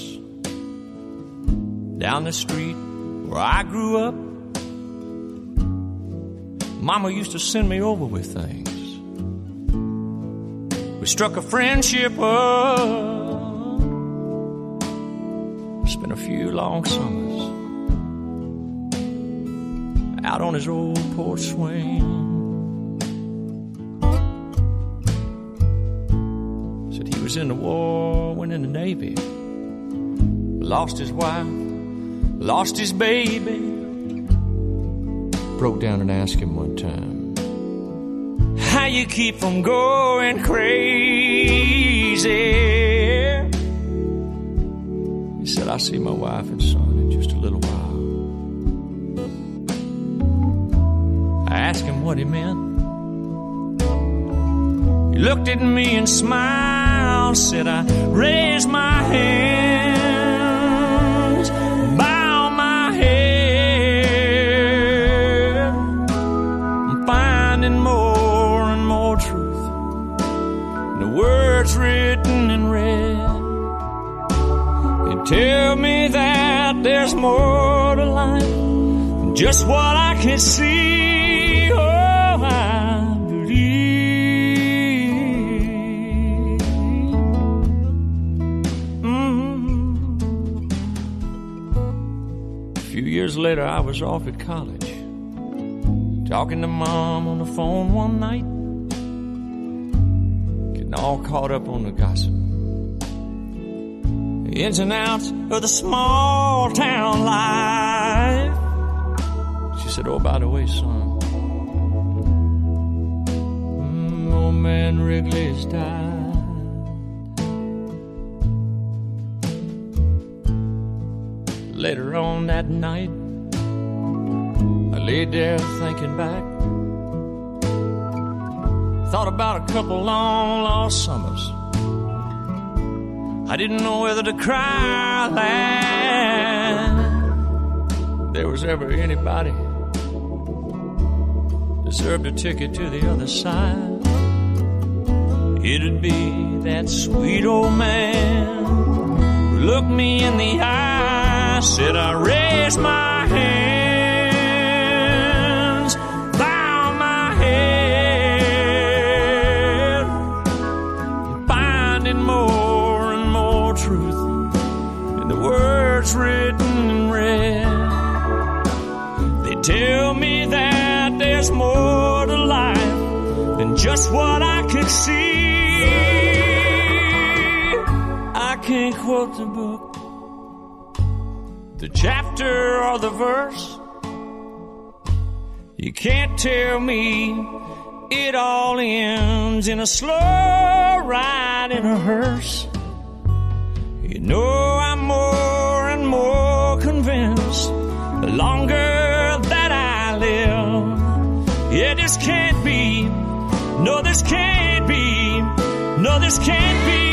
Down the street where I grew up, Mama used to send me over with things. We struck a friendship up. Spent a few long summers out on his old porch swing. Said he was in the war, the Navy, lost his wife, lost his baby. Broke down and asked him one time, How you keep from going crazy? He said, I see my wife and son in just a little while. I asked him what he meant. He looked at me and smiled, said, I raise my hands, bow my head. I'm finding more and more truth in the words written in red. They tell me that there's more to life than just what I can see. Was off at college, talking to mom on the phone one night, getting all caught up on the gossip the ins and outs of the small town life. She said, Oh, by the way, son, mm, old man Wrigley's died. Later on that night, laid there thinking back. Thought about a couple long lost summers. I didn't know whether to cry or laugh. There was ever anybody deserved a ticket to the other side. It'd be that sweet old man who looked me in the eye, said I raised my hands, written in red. They tell me that there's more to life than just what I can see. I can't quote the book, the chapter or the verse. You can't tell me it all ends in a slow ride in a hearse. You know this can't be. No, this can't be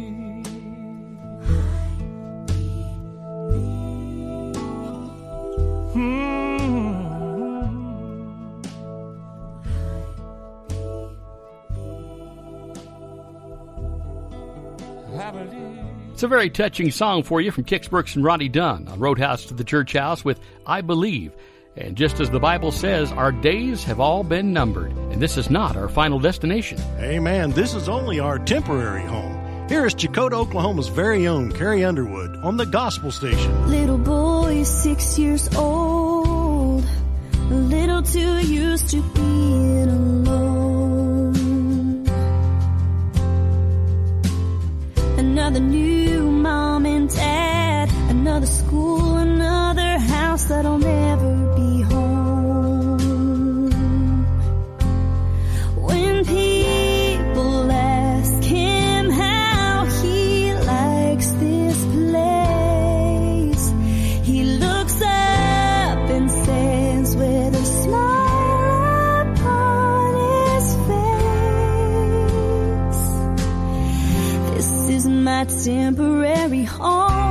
It's a very touching song for you from Kix Brooks and Ronnie Dunn on Roadhouse to the Church House with I Believe. And just as the Bible says, our days have all been numbered, and this is not our final destination. Amen. This is only our temporary home. Here is Checotah, Oklahoma's very own Carrie Underwood on the Gospel Station. Little boy, six years old, a little too used to being alone. Another new mom and dad, another school, another house that'll never be home. When people That temporary home.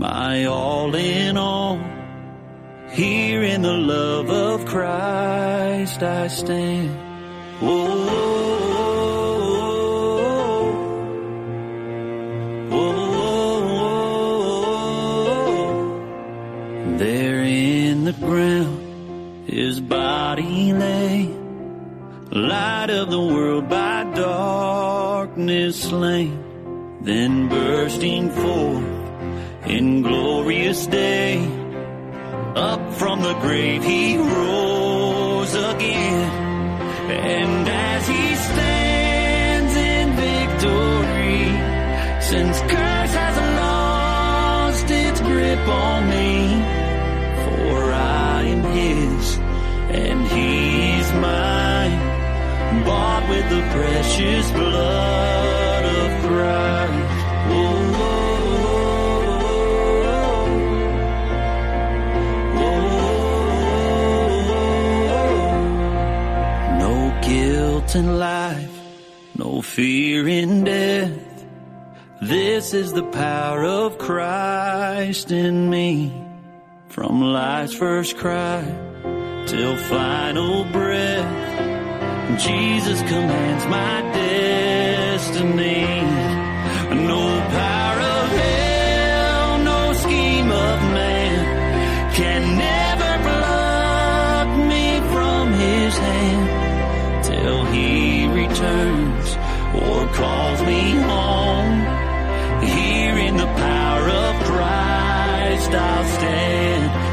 my all in all. Here in the love of Christ I stand. Whoa. There in the ground, his body lay, light of the world by darkness slain, then bursting forth in glorious day, up from the grave he rose again, and as he stands in victory, since curse has lost its grip on me, for I am his and he's mine, bought with the precious blood of Christ. In life, no fear in death. This is the power of Christ in me. From life's first cry till final breath, Jesus commands my destiny. Returns or calls me home. Here in the power of Christ I'll stand.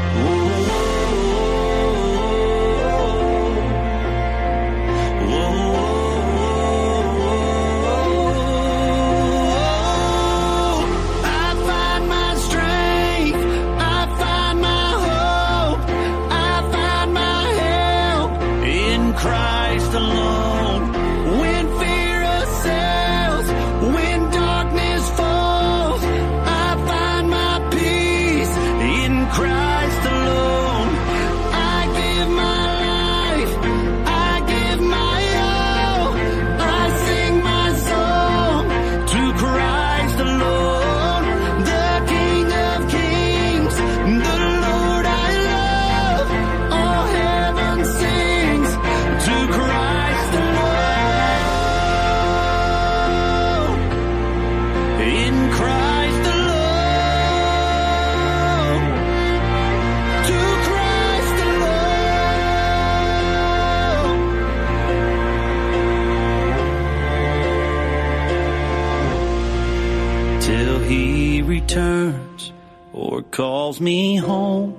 Calls me home.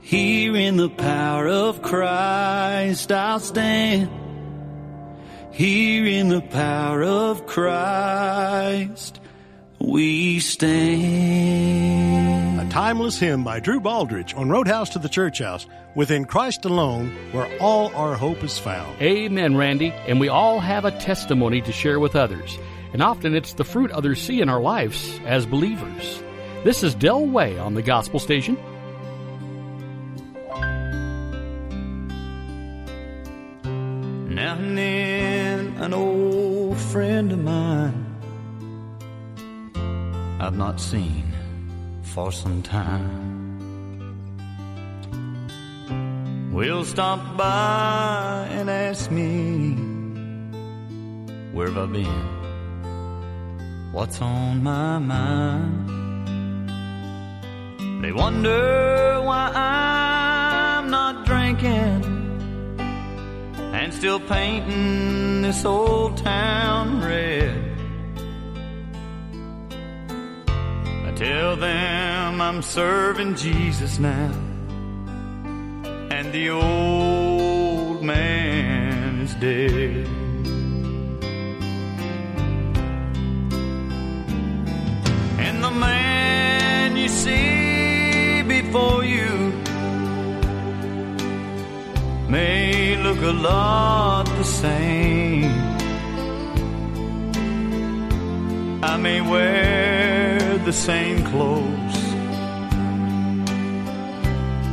Here in the power of Christ I'll stand. Here in the power of Christ we stand. A timeless hymn by Drew Baldridge on Roadhouse to the Church House. Within Christ alone, where all our hope is found. Amen, Randy. And we all have a testimony to share with others. And often it's the fruit others see in our lives as believers. This is Del Way on the Gospel Station. Now and then, an old friend of mine I've not seen for some time will stop by and ask me where have I been, what's on my mind. They wonder why I'm not drinking and still painting this old town red. I tell them I'm serving Jesus now, and the old man is dead. May look a lot the same. I may wear the same clothes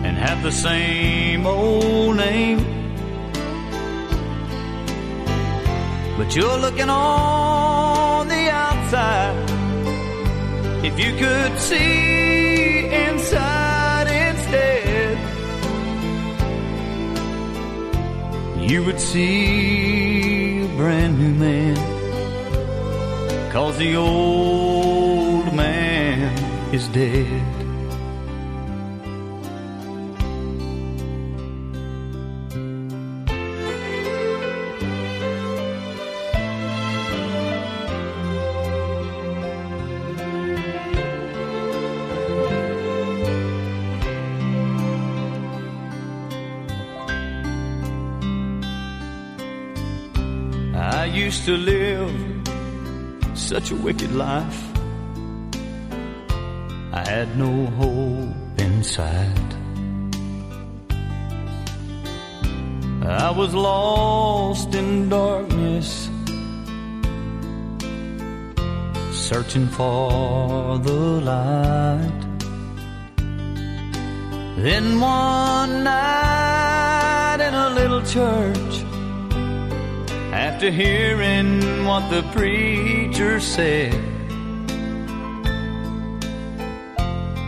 and have the same old name. But you're looking on the outside. If you could see you would see a brand new man. Cause the old man is dead. To live such a wicked life. I had no hope inside. I was lost in darkness, searching for the light. Then one night in a little church, after hearing what the preacher said,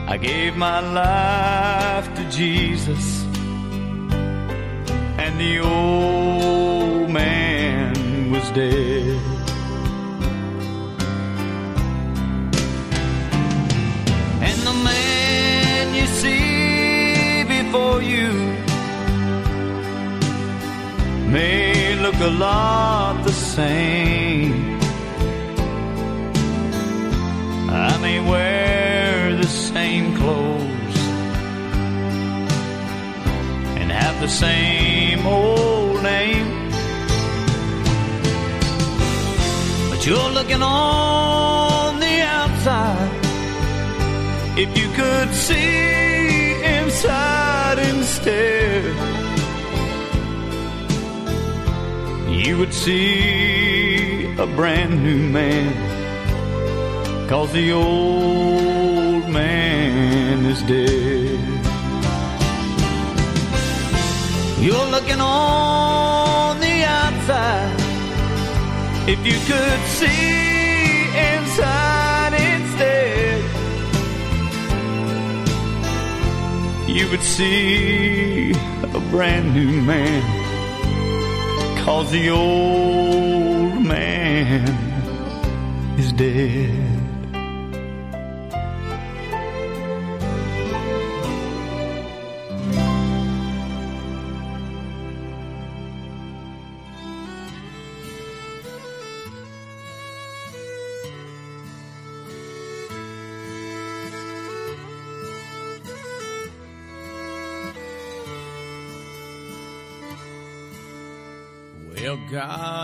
I gave my life to Jesus, and the old man was dead. And the man you see before you may look a lot the same. I may wear the same clothes and have the same old name. But you're looking on the outside. If you could see inside instead, you would see a brand new man. Cause the old man is dead. You're looking on the outside. If you could see inside instead, you would see a brand new man. Cause the old man is dead.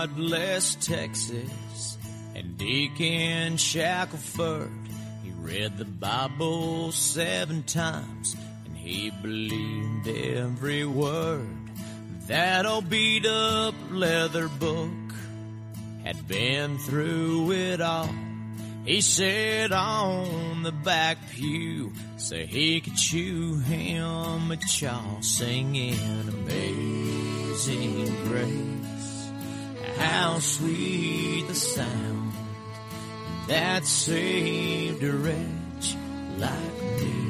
God bless Texas and Deacon Shackelford. He read the Bible seven times and he believed every word. That old beat up leather book had been through it all. He sat on the back pew so he could chew him a chaw singing amazing grace. How sweet the sound that saved a wretch like me.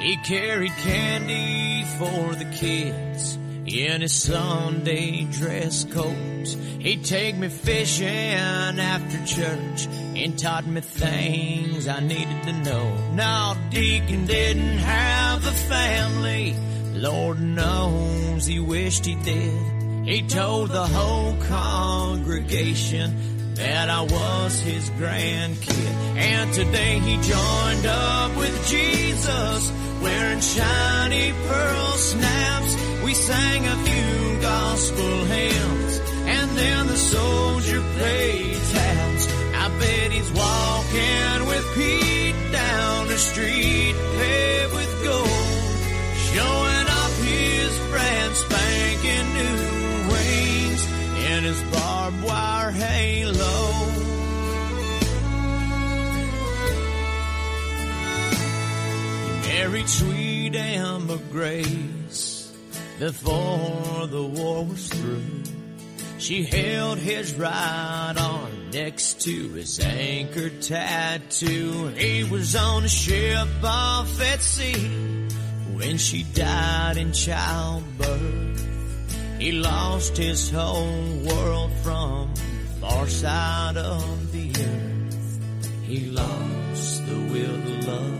He carried candy for the kids in his Sunday dress coat. He'd take me fishing after church and taught me things I needed to know. Now, Deacon didn't have a family. Lord knows he wished he did. He told the whole congregation that I was his grandkid. And today he joined up with Jesus wearing shiny pearl snaps. We sang a few gospel hymns and then the soldier played taps. I bet he's walking with Pete down the street paved with gold, showing off his brand spanking Married sweet Emma Grace before the war was through. She held his right arm next to his anchor tattoo. He was on a ship off at sea when she died in childbirth. He lost his whole world from the far side of the earth. He lost the will to love.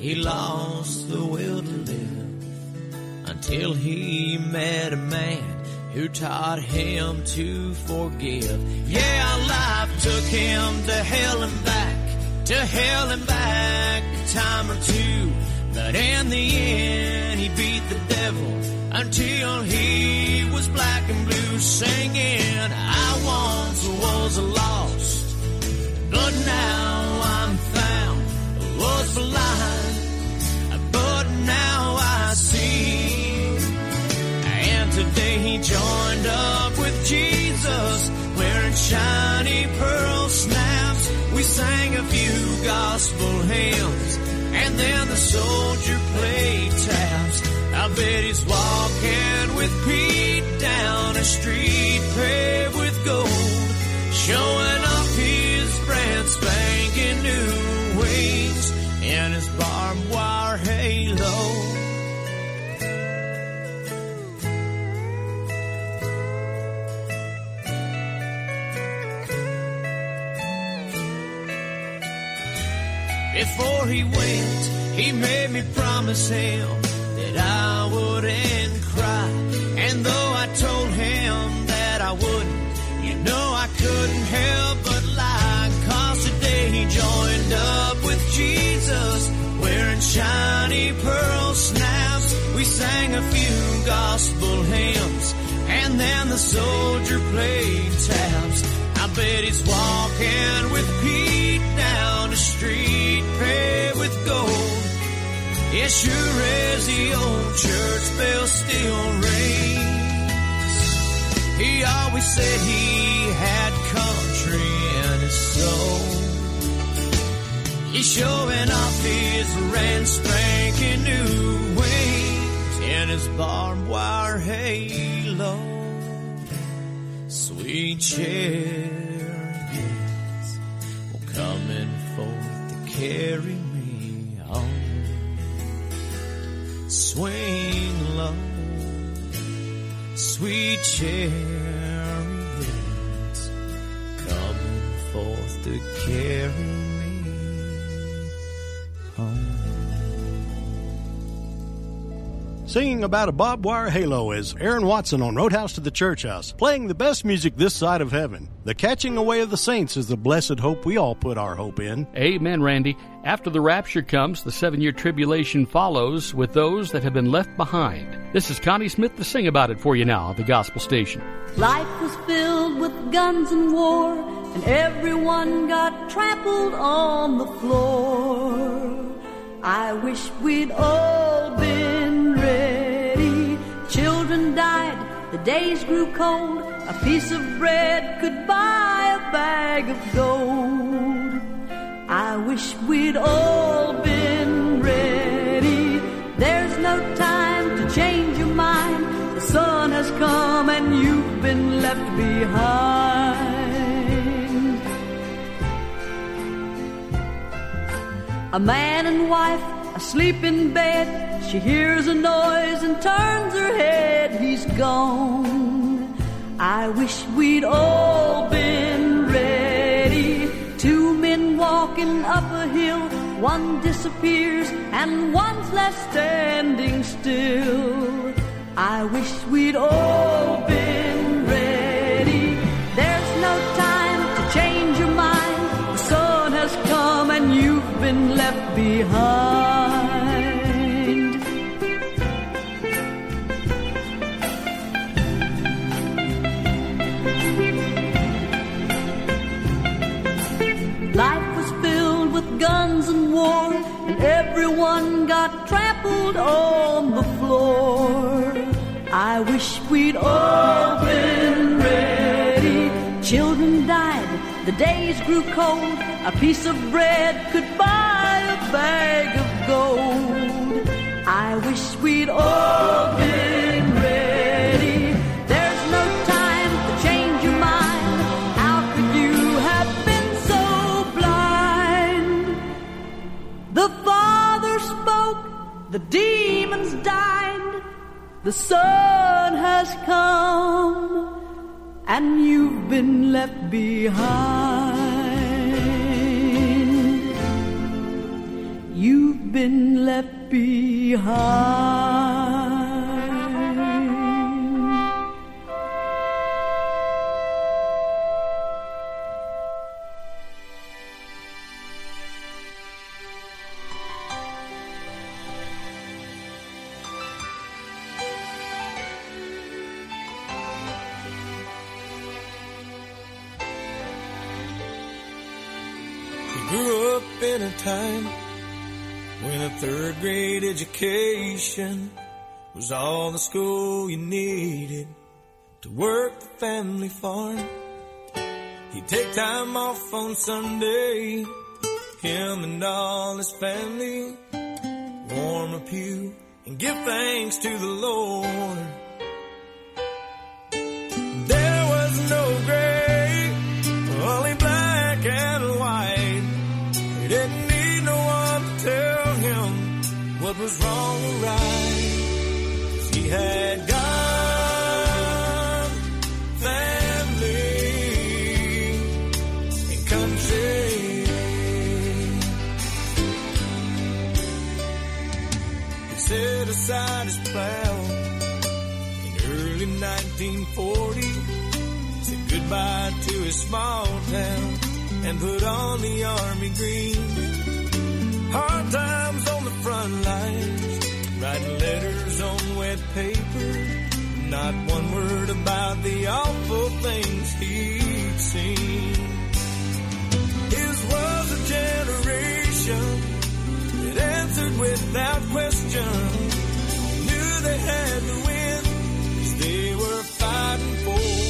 He lost the will to live until he met a man who taught him to forgive. Yeah, life took him to hell and back, to hell and back a time or two. But in the end, he beat the devil until he was black and blue. singing, I once was lost, but now I'm. Was blind, but now I see. And today he joined up with Jesus, wearing shiny pearl snaps. We sang a few gospel hymns, and then the soldier played taps. I bet he's walking with Pete down a street paved with gold, showing Before he went, he made me promise him that I wouldn't cry. And though I told him that I wouldn't, you know I couldn't help but lie. Cause today he joined up with Jesus, wearing shiny pearl snaps. We sang a few gospel hymns, and then the soldier played taps. Bet he's walking with Pete down the street paved with gold. Yeah, sure as the old church bell still rings. He always said he had country in his soul. He's showing off his red spanking new wings and his barbed wire halo. Sweet chariots coming forth to carry me home. Swing low, sweet chariots coming forth to carry me home. Singing about a barbed wire halo is Aaron Watson on Roadhouse to the Church House, playing the best music this side of heaven. The catching away of the saints is the blessed hope we all put our hope in. Amen, Randy. After the rapture comes, the seven year tribulation follows with those that have been left behind. This is Connie Smith to sing about it for you now at the Gospel Station. Life was filled with guns and war, and everyone got trampled on the floor. I wish we'd all been ready. Children died, the days grew cold. A piece of bread could buy a bag of gold. I wish we'd all been ready. There's no time to change your mind. The sun has come and you've been left behind. A man and wife asleep in bed. She hears a noise and turns her head. He's gone. I wish we'd all been ready. Two men walking up a hill. One disappears and one's left standing still. I wish we'd all been been left behind. Life was filled with guns and war, and everyone got trampled on the floor. I wish we'd all days grew cold. A piece of bread could buy a bag of gold. I wish we'd all been ready. There's no time to change your mind. How could you have been so blind? The Father spoke, the demons died, the Son has come, and you've been left behind. Been left behind. Education was all the school you needed to work the family farm. He'd take time off on Sunday, him and all his family, warm a pew and give thanks to the Lord. 1940. Said goodbye to his small town and put on the army green. Hard times on the front lines, writing letters on wet paper. Not one word about the awful things he'd seen. His was a generation that answered without question. Knew they had to win, they were fighting for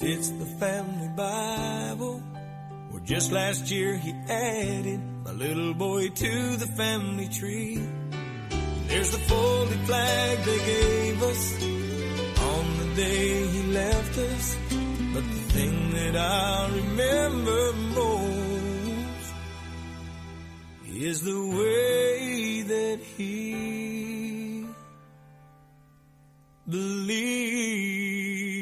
sits the family Bible. Where just last year he added my little boy to the family tree. There's the folded flag they gave us on the day he left us. But the thing that I remember most is the way that he believed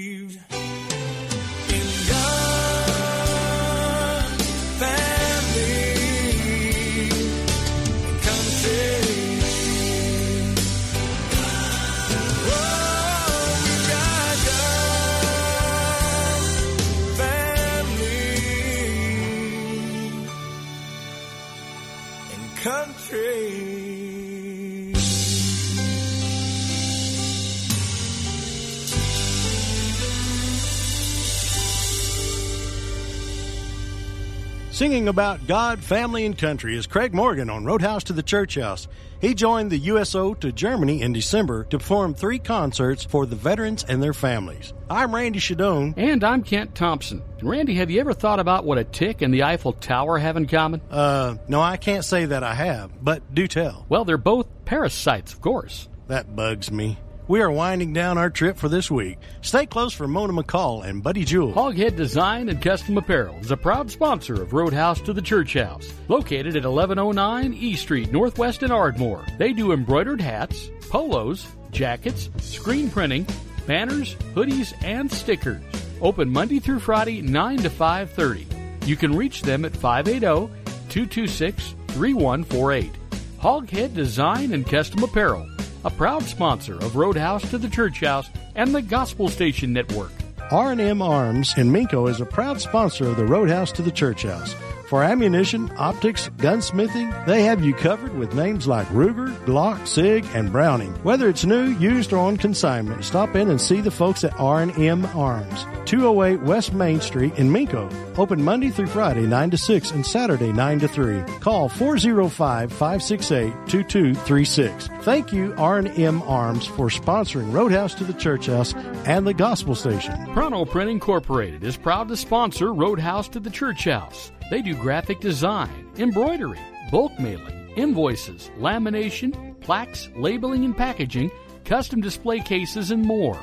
Singing about God, family, and country is Craig Morgan on Roadhouse to the Church House. He joined the USO to Germany in December to perform three concerts for the veterans and their families. I'm Randy Shadoan. And I'm Kent Thompson. Randy, have you ever thought about what a tick and the Eiffel Tower have in common? Uh, no, I can't say that I have, but do tell. Well, they're both parasites, of course. That bugs me. We are winding down our trip for this week. Stay close for Mona McCall and Buddy Jewell. Hoghead Design and Custom Apparel is a proud sponsor of Roadhouse to the Church House, located at 1109 E Street, Northwest in Ardmore. They do embroidered hats, polos, jackets, screen printing, banners, hoodies, and stickers. Open Monday through Friday, 9 to 5:30. You can reach them at 580-226-3148. Hoghead Design and Custom Apparel, a proud sponsor of Roadhouse to the Church House and the Gospel Station Network. R&M Arms in Minco is a proud sponsor of the Roadhouse to the Church House. For ammunition, optics, gunsmithing, they have you covered with names like Ruger, Glock, Sig, and Browning. Whether it's new, used, or on consignment, stop in and see the folks at R&M Arms, 208 West Main Street in Minco. Open Monday through Friday 9 to 6 and Saturday 9 to 3. Call 405-568-2236. Thank you R&M Arms for sponsoring Roadhouse to the Church House and the Gospel Station. Pronto Print Incorporated is proud to sponsor Roadhouse to the Church House. They do graphic design, embroidery, bulk mailing, invoices, lamination, plaques, labeling and packaging, custom display cases, and more.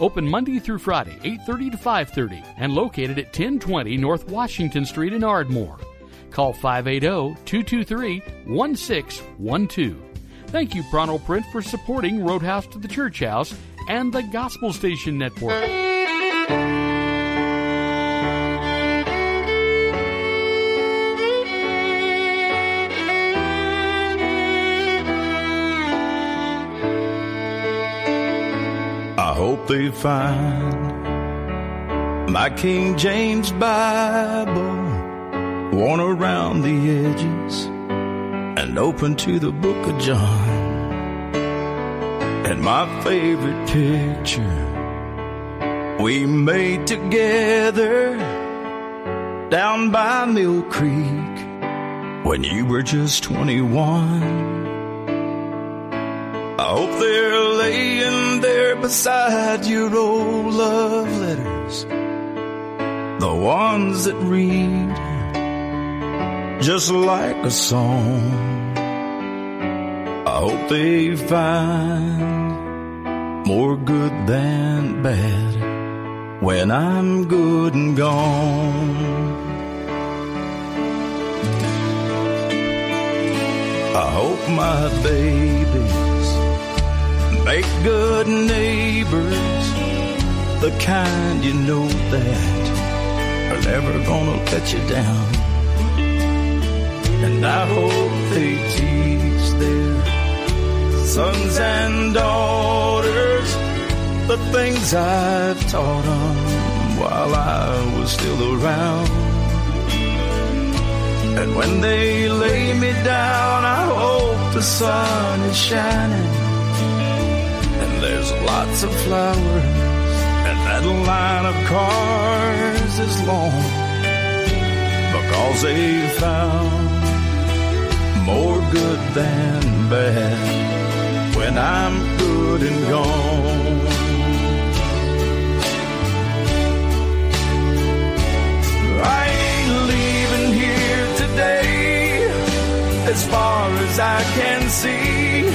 Open Monday through Friday, 8:30 to 5:30, and located at 1020 North Washington Street in Ardmore. Call oh, 580-223-1612. Thank you, Pronto Print, for supporting Roadhouse to the Church House and the Gospel Station Network. They find my King James Bible worn around the edges and open to the book of John. And my favorite picture we made together down by Mill Creek when you were just 21. I hope they're laying there beside your old love letters, the ones that read just like a song. I hope they find more good than bad when I'm good and gone. I hope my babies make good neighbors, the kind you know that are never gonna let you down. And I hope they teach their sons and daughters the things I've taught them while I was still around. And when they lay me down, I hope the sun is shining. There's lots of flowers, and that line of cars is long. Because they found more good than bad when I'm good and gone. I ain't leaving here today as far as I can see.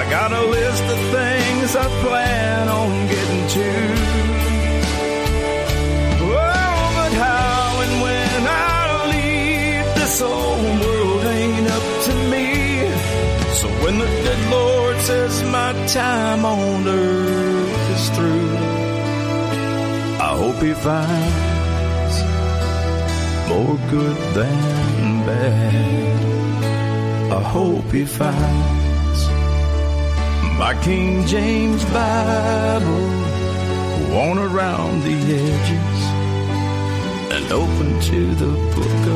I got a list of things I plan on getting to. Oh, but how and when I leave this old world ain't up to me. So when the good Lord says my time on earth is through, I hope he finds more good than bad. I hope he finds my King James Bible worn around the edges and open to the book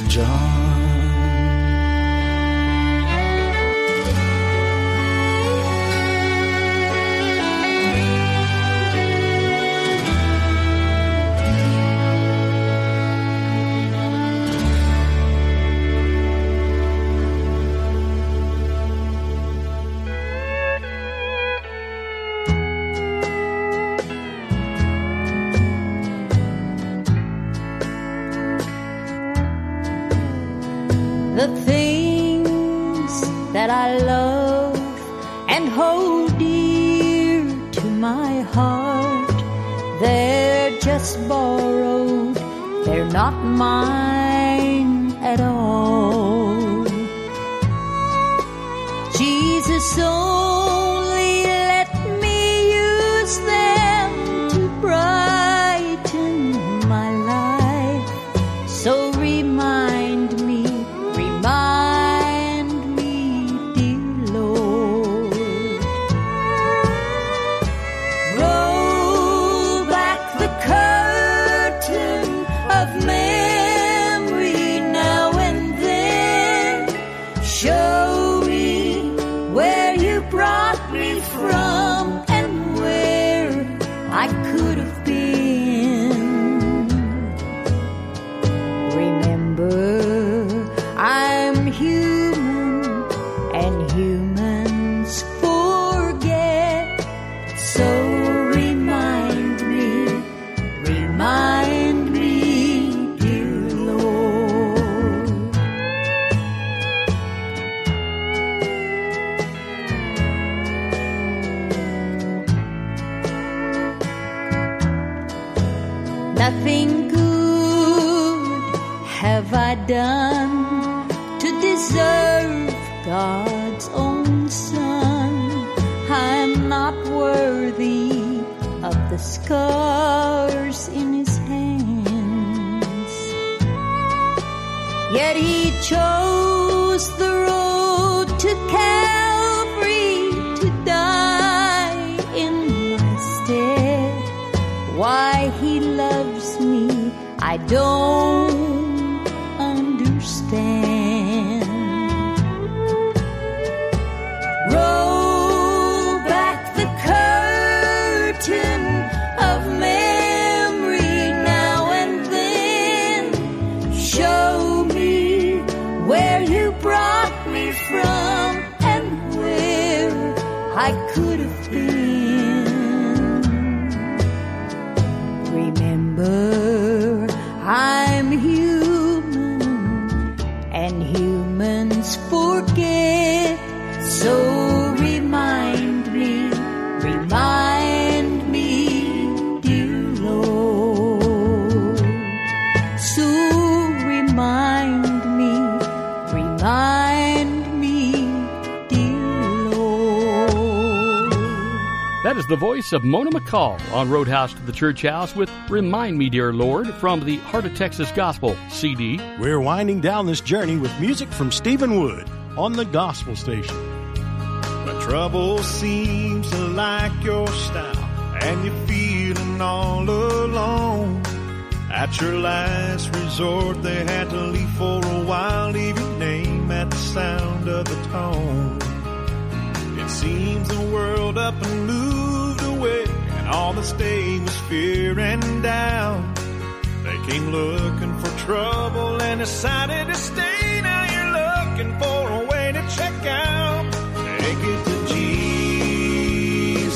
of John. Yet he chose the road to Calvary to die in my stead. Why he loves me, I don't is the voice of Mona McCall on Roadhouse to the Church House with Remind Me, Dear Lord from the Heart of Texas Gospel CD. We're winding down this journey with music from Stephen Wood on the Gospel Station. When trouble seems to like your style and you're feeling all alone. At your last resort, they had to leave for a while, leave your name at the sound of the tone. Seems the world up and moved away, and all that stayed was fear and doubt. They came looking for trouble and decided to stay. Now you're looking for a way to check out. Take it to Jesus.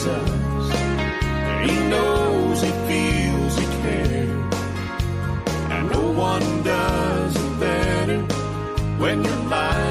He knows, he feels, he cares. And no one does it better when your life's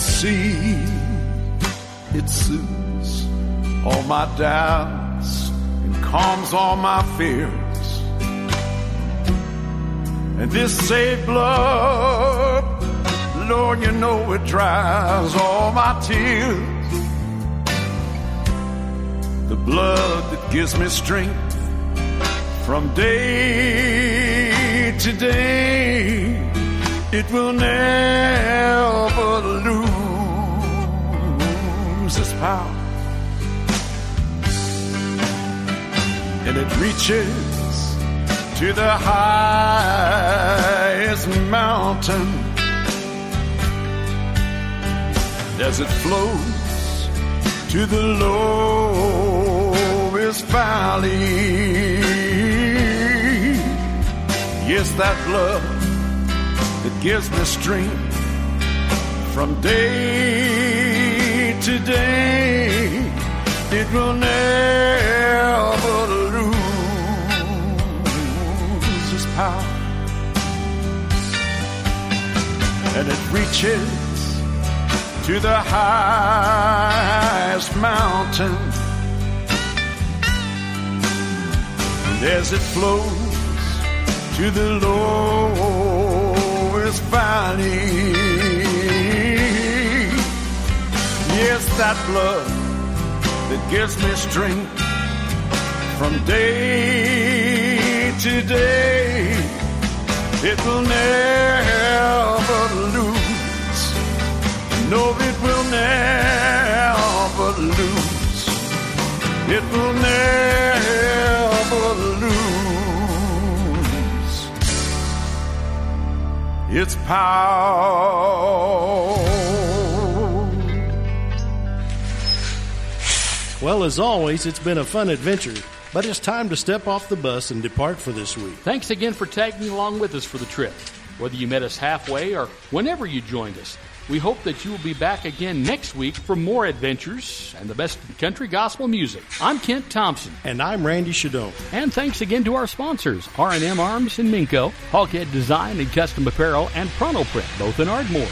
See, it soothes all my doubts and calms all my fears. And this saved blood, Lord, you know it dries all my tears. the blood that gives me strength from day to day. It will never lose power. And it reaches to the highest mountain as it flows to the lowest valley. Yes, that blood that gives me strength from day to day. It will never lose its power. And it reaches to the highest mountain. And as it flows to the lowest valley, that blood that gives me strength from day to day, it will never lose no, it will never lose. It will never lose its power. Well, as always, it's been a fun adventure, but it's time to step off the bus and depart for this week. Thanks again for tagging along with us for the trip. Whether you met us halfway or whenever you joined us, we hope that you will be back again next week for more adventures and the best country gospel music. I'm Kent Thompson. And I'm Randy Shadoan. And thanks again to our sponsors, R&M Arms in Minco, Hoghead Design and Custom Apparel, and Pronto Print, both in Ardmore.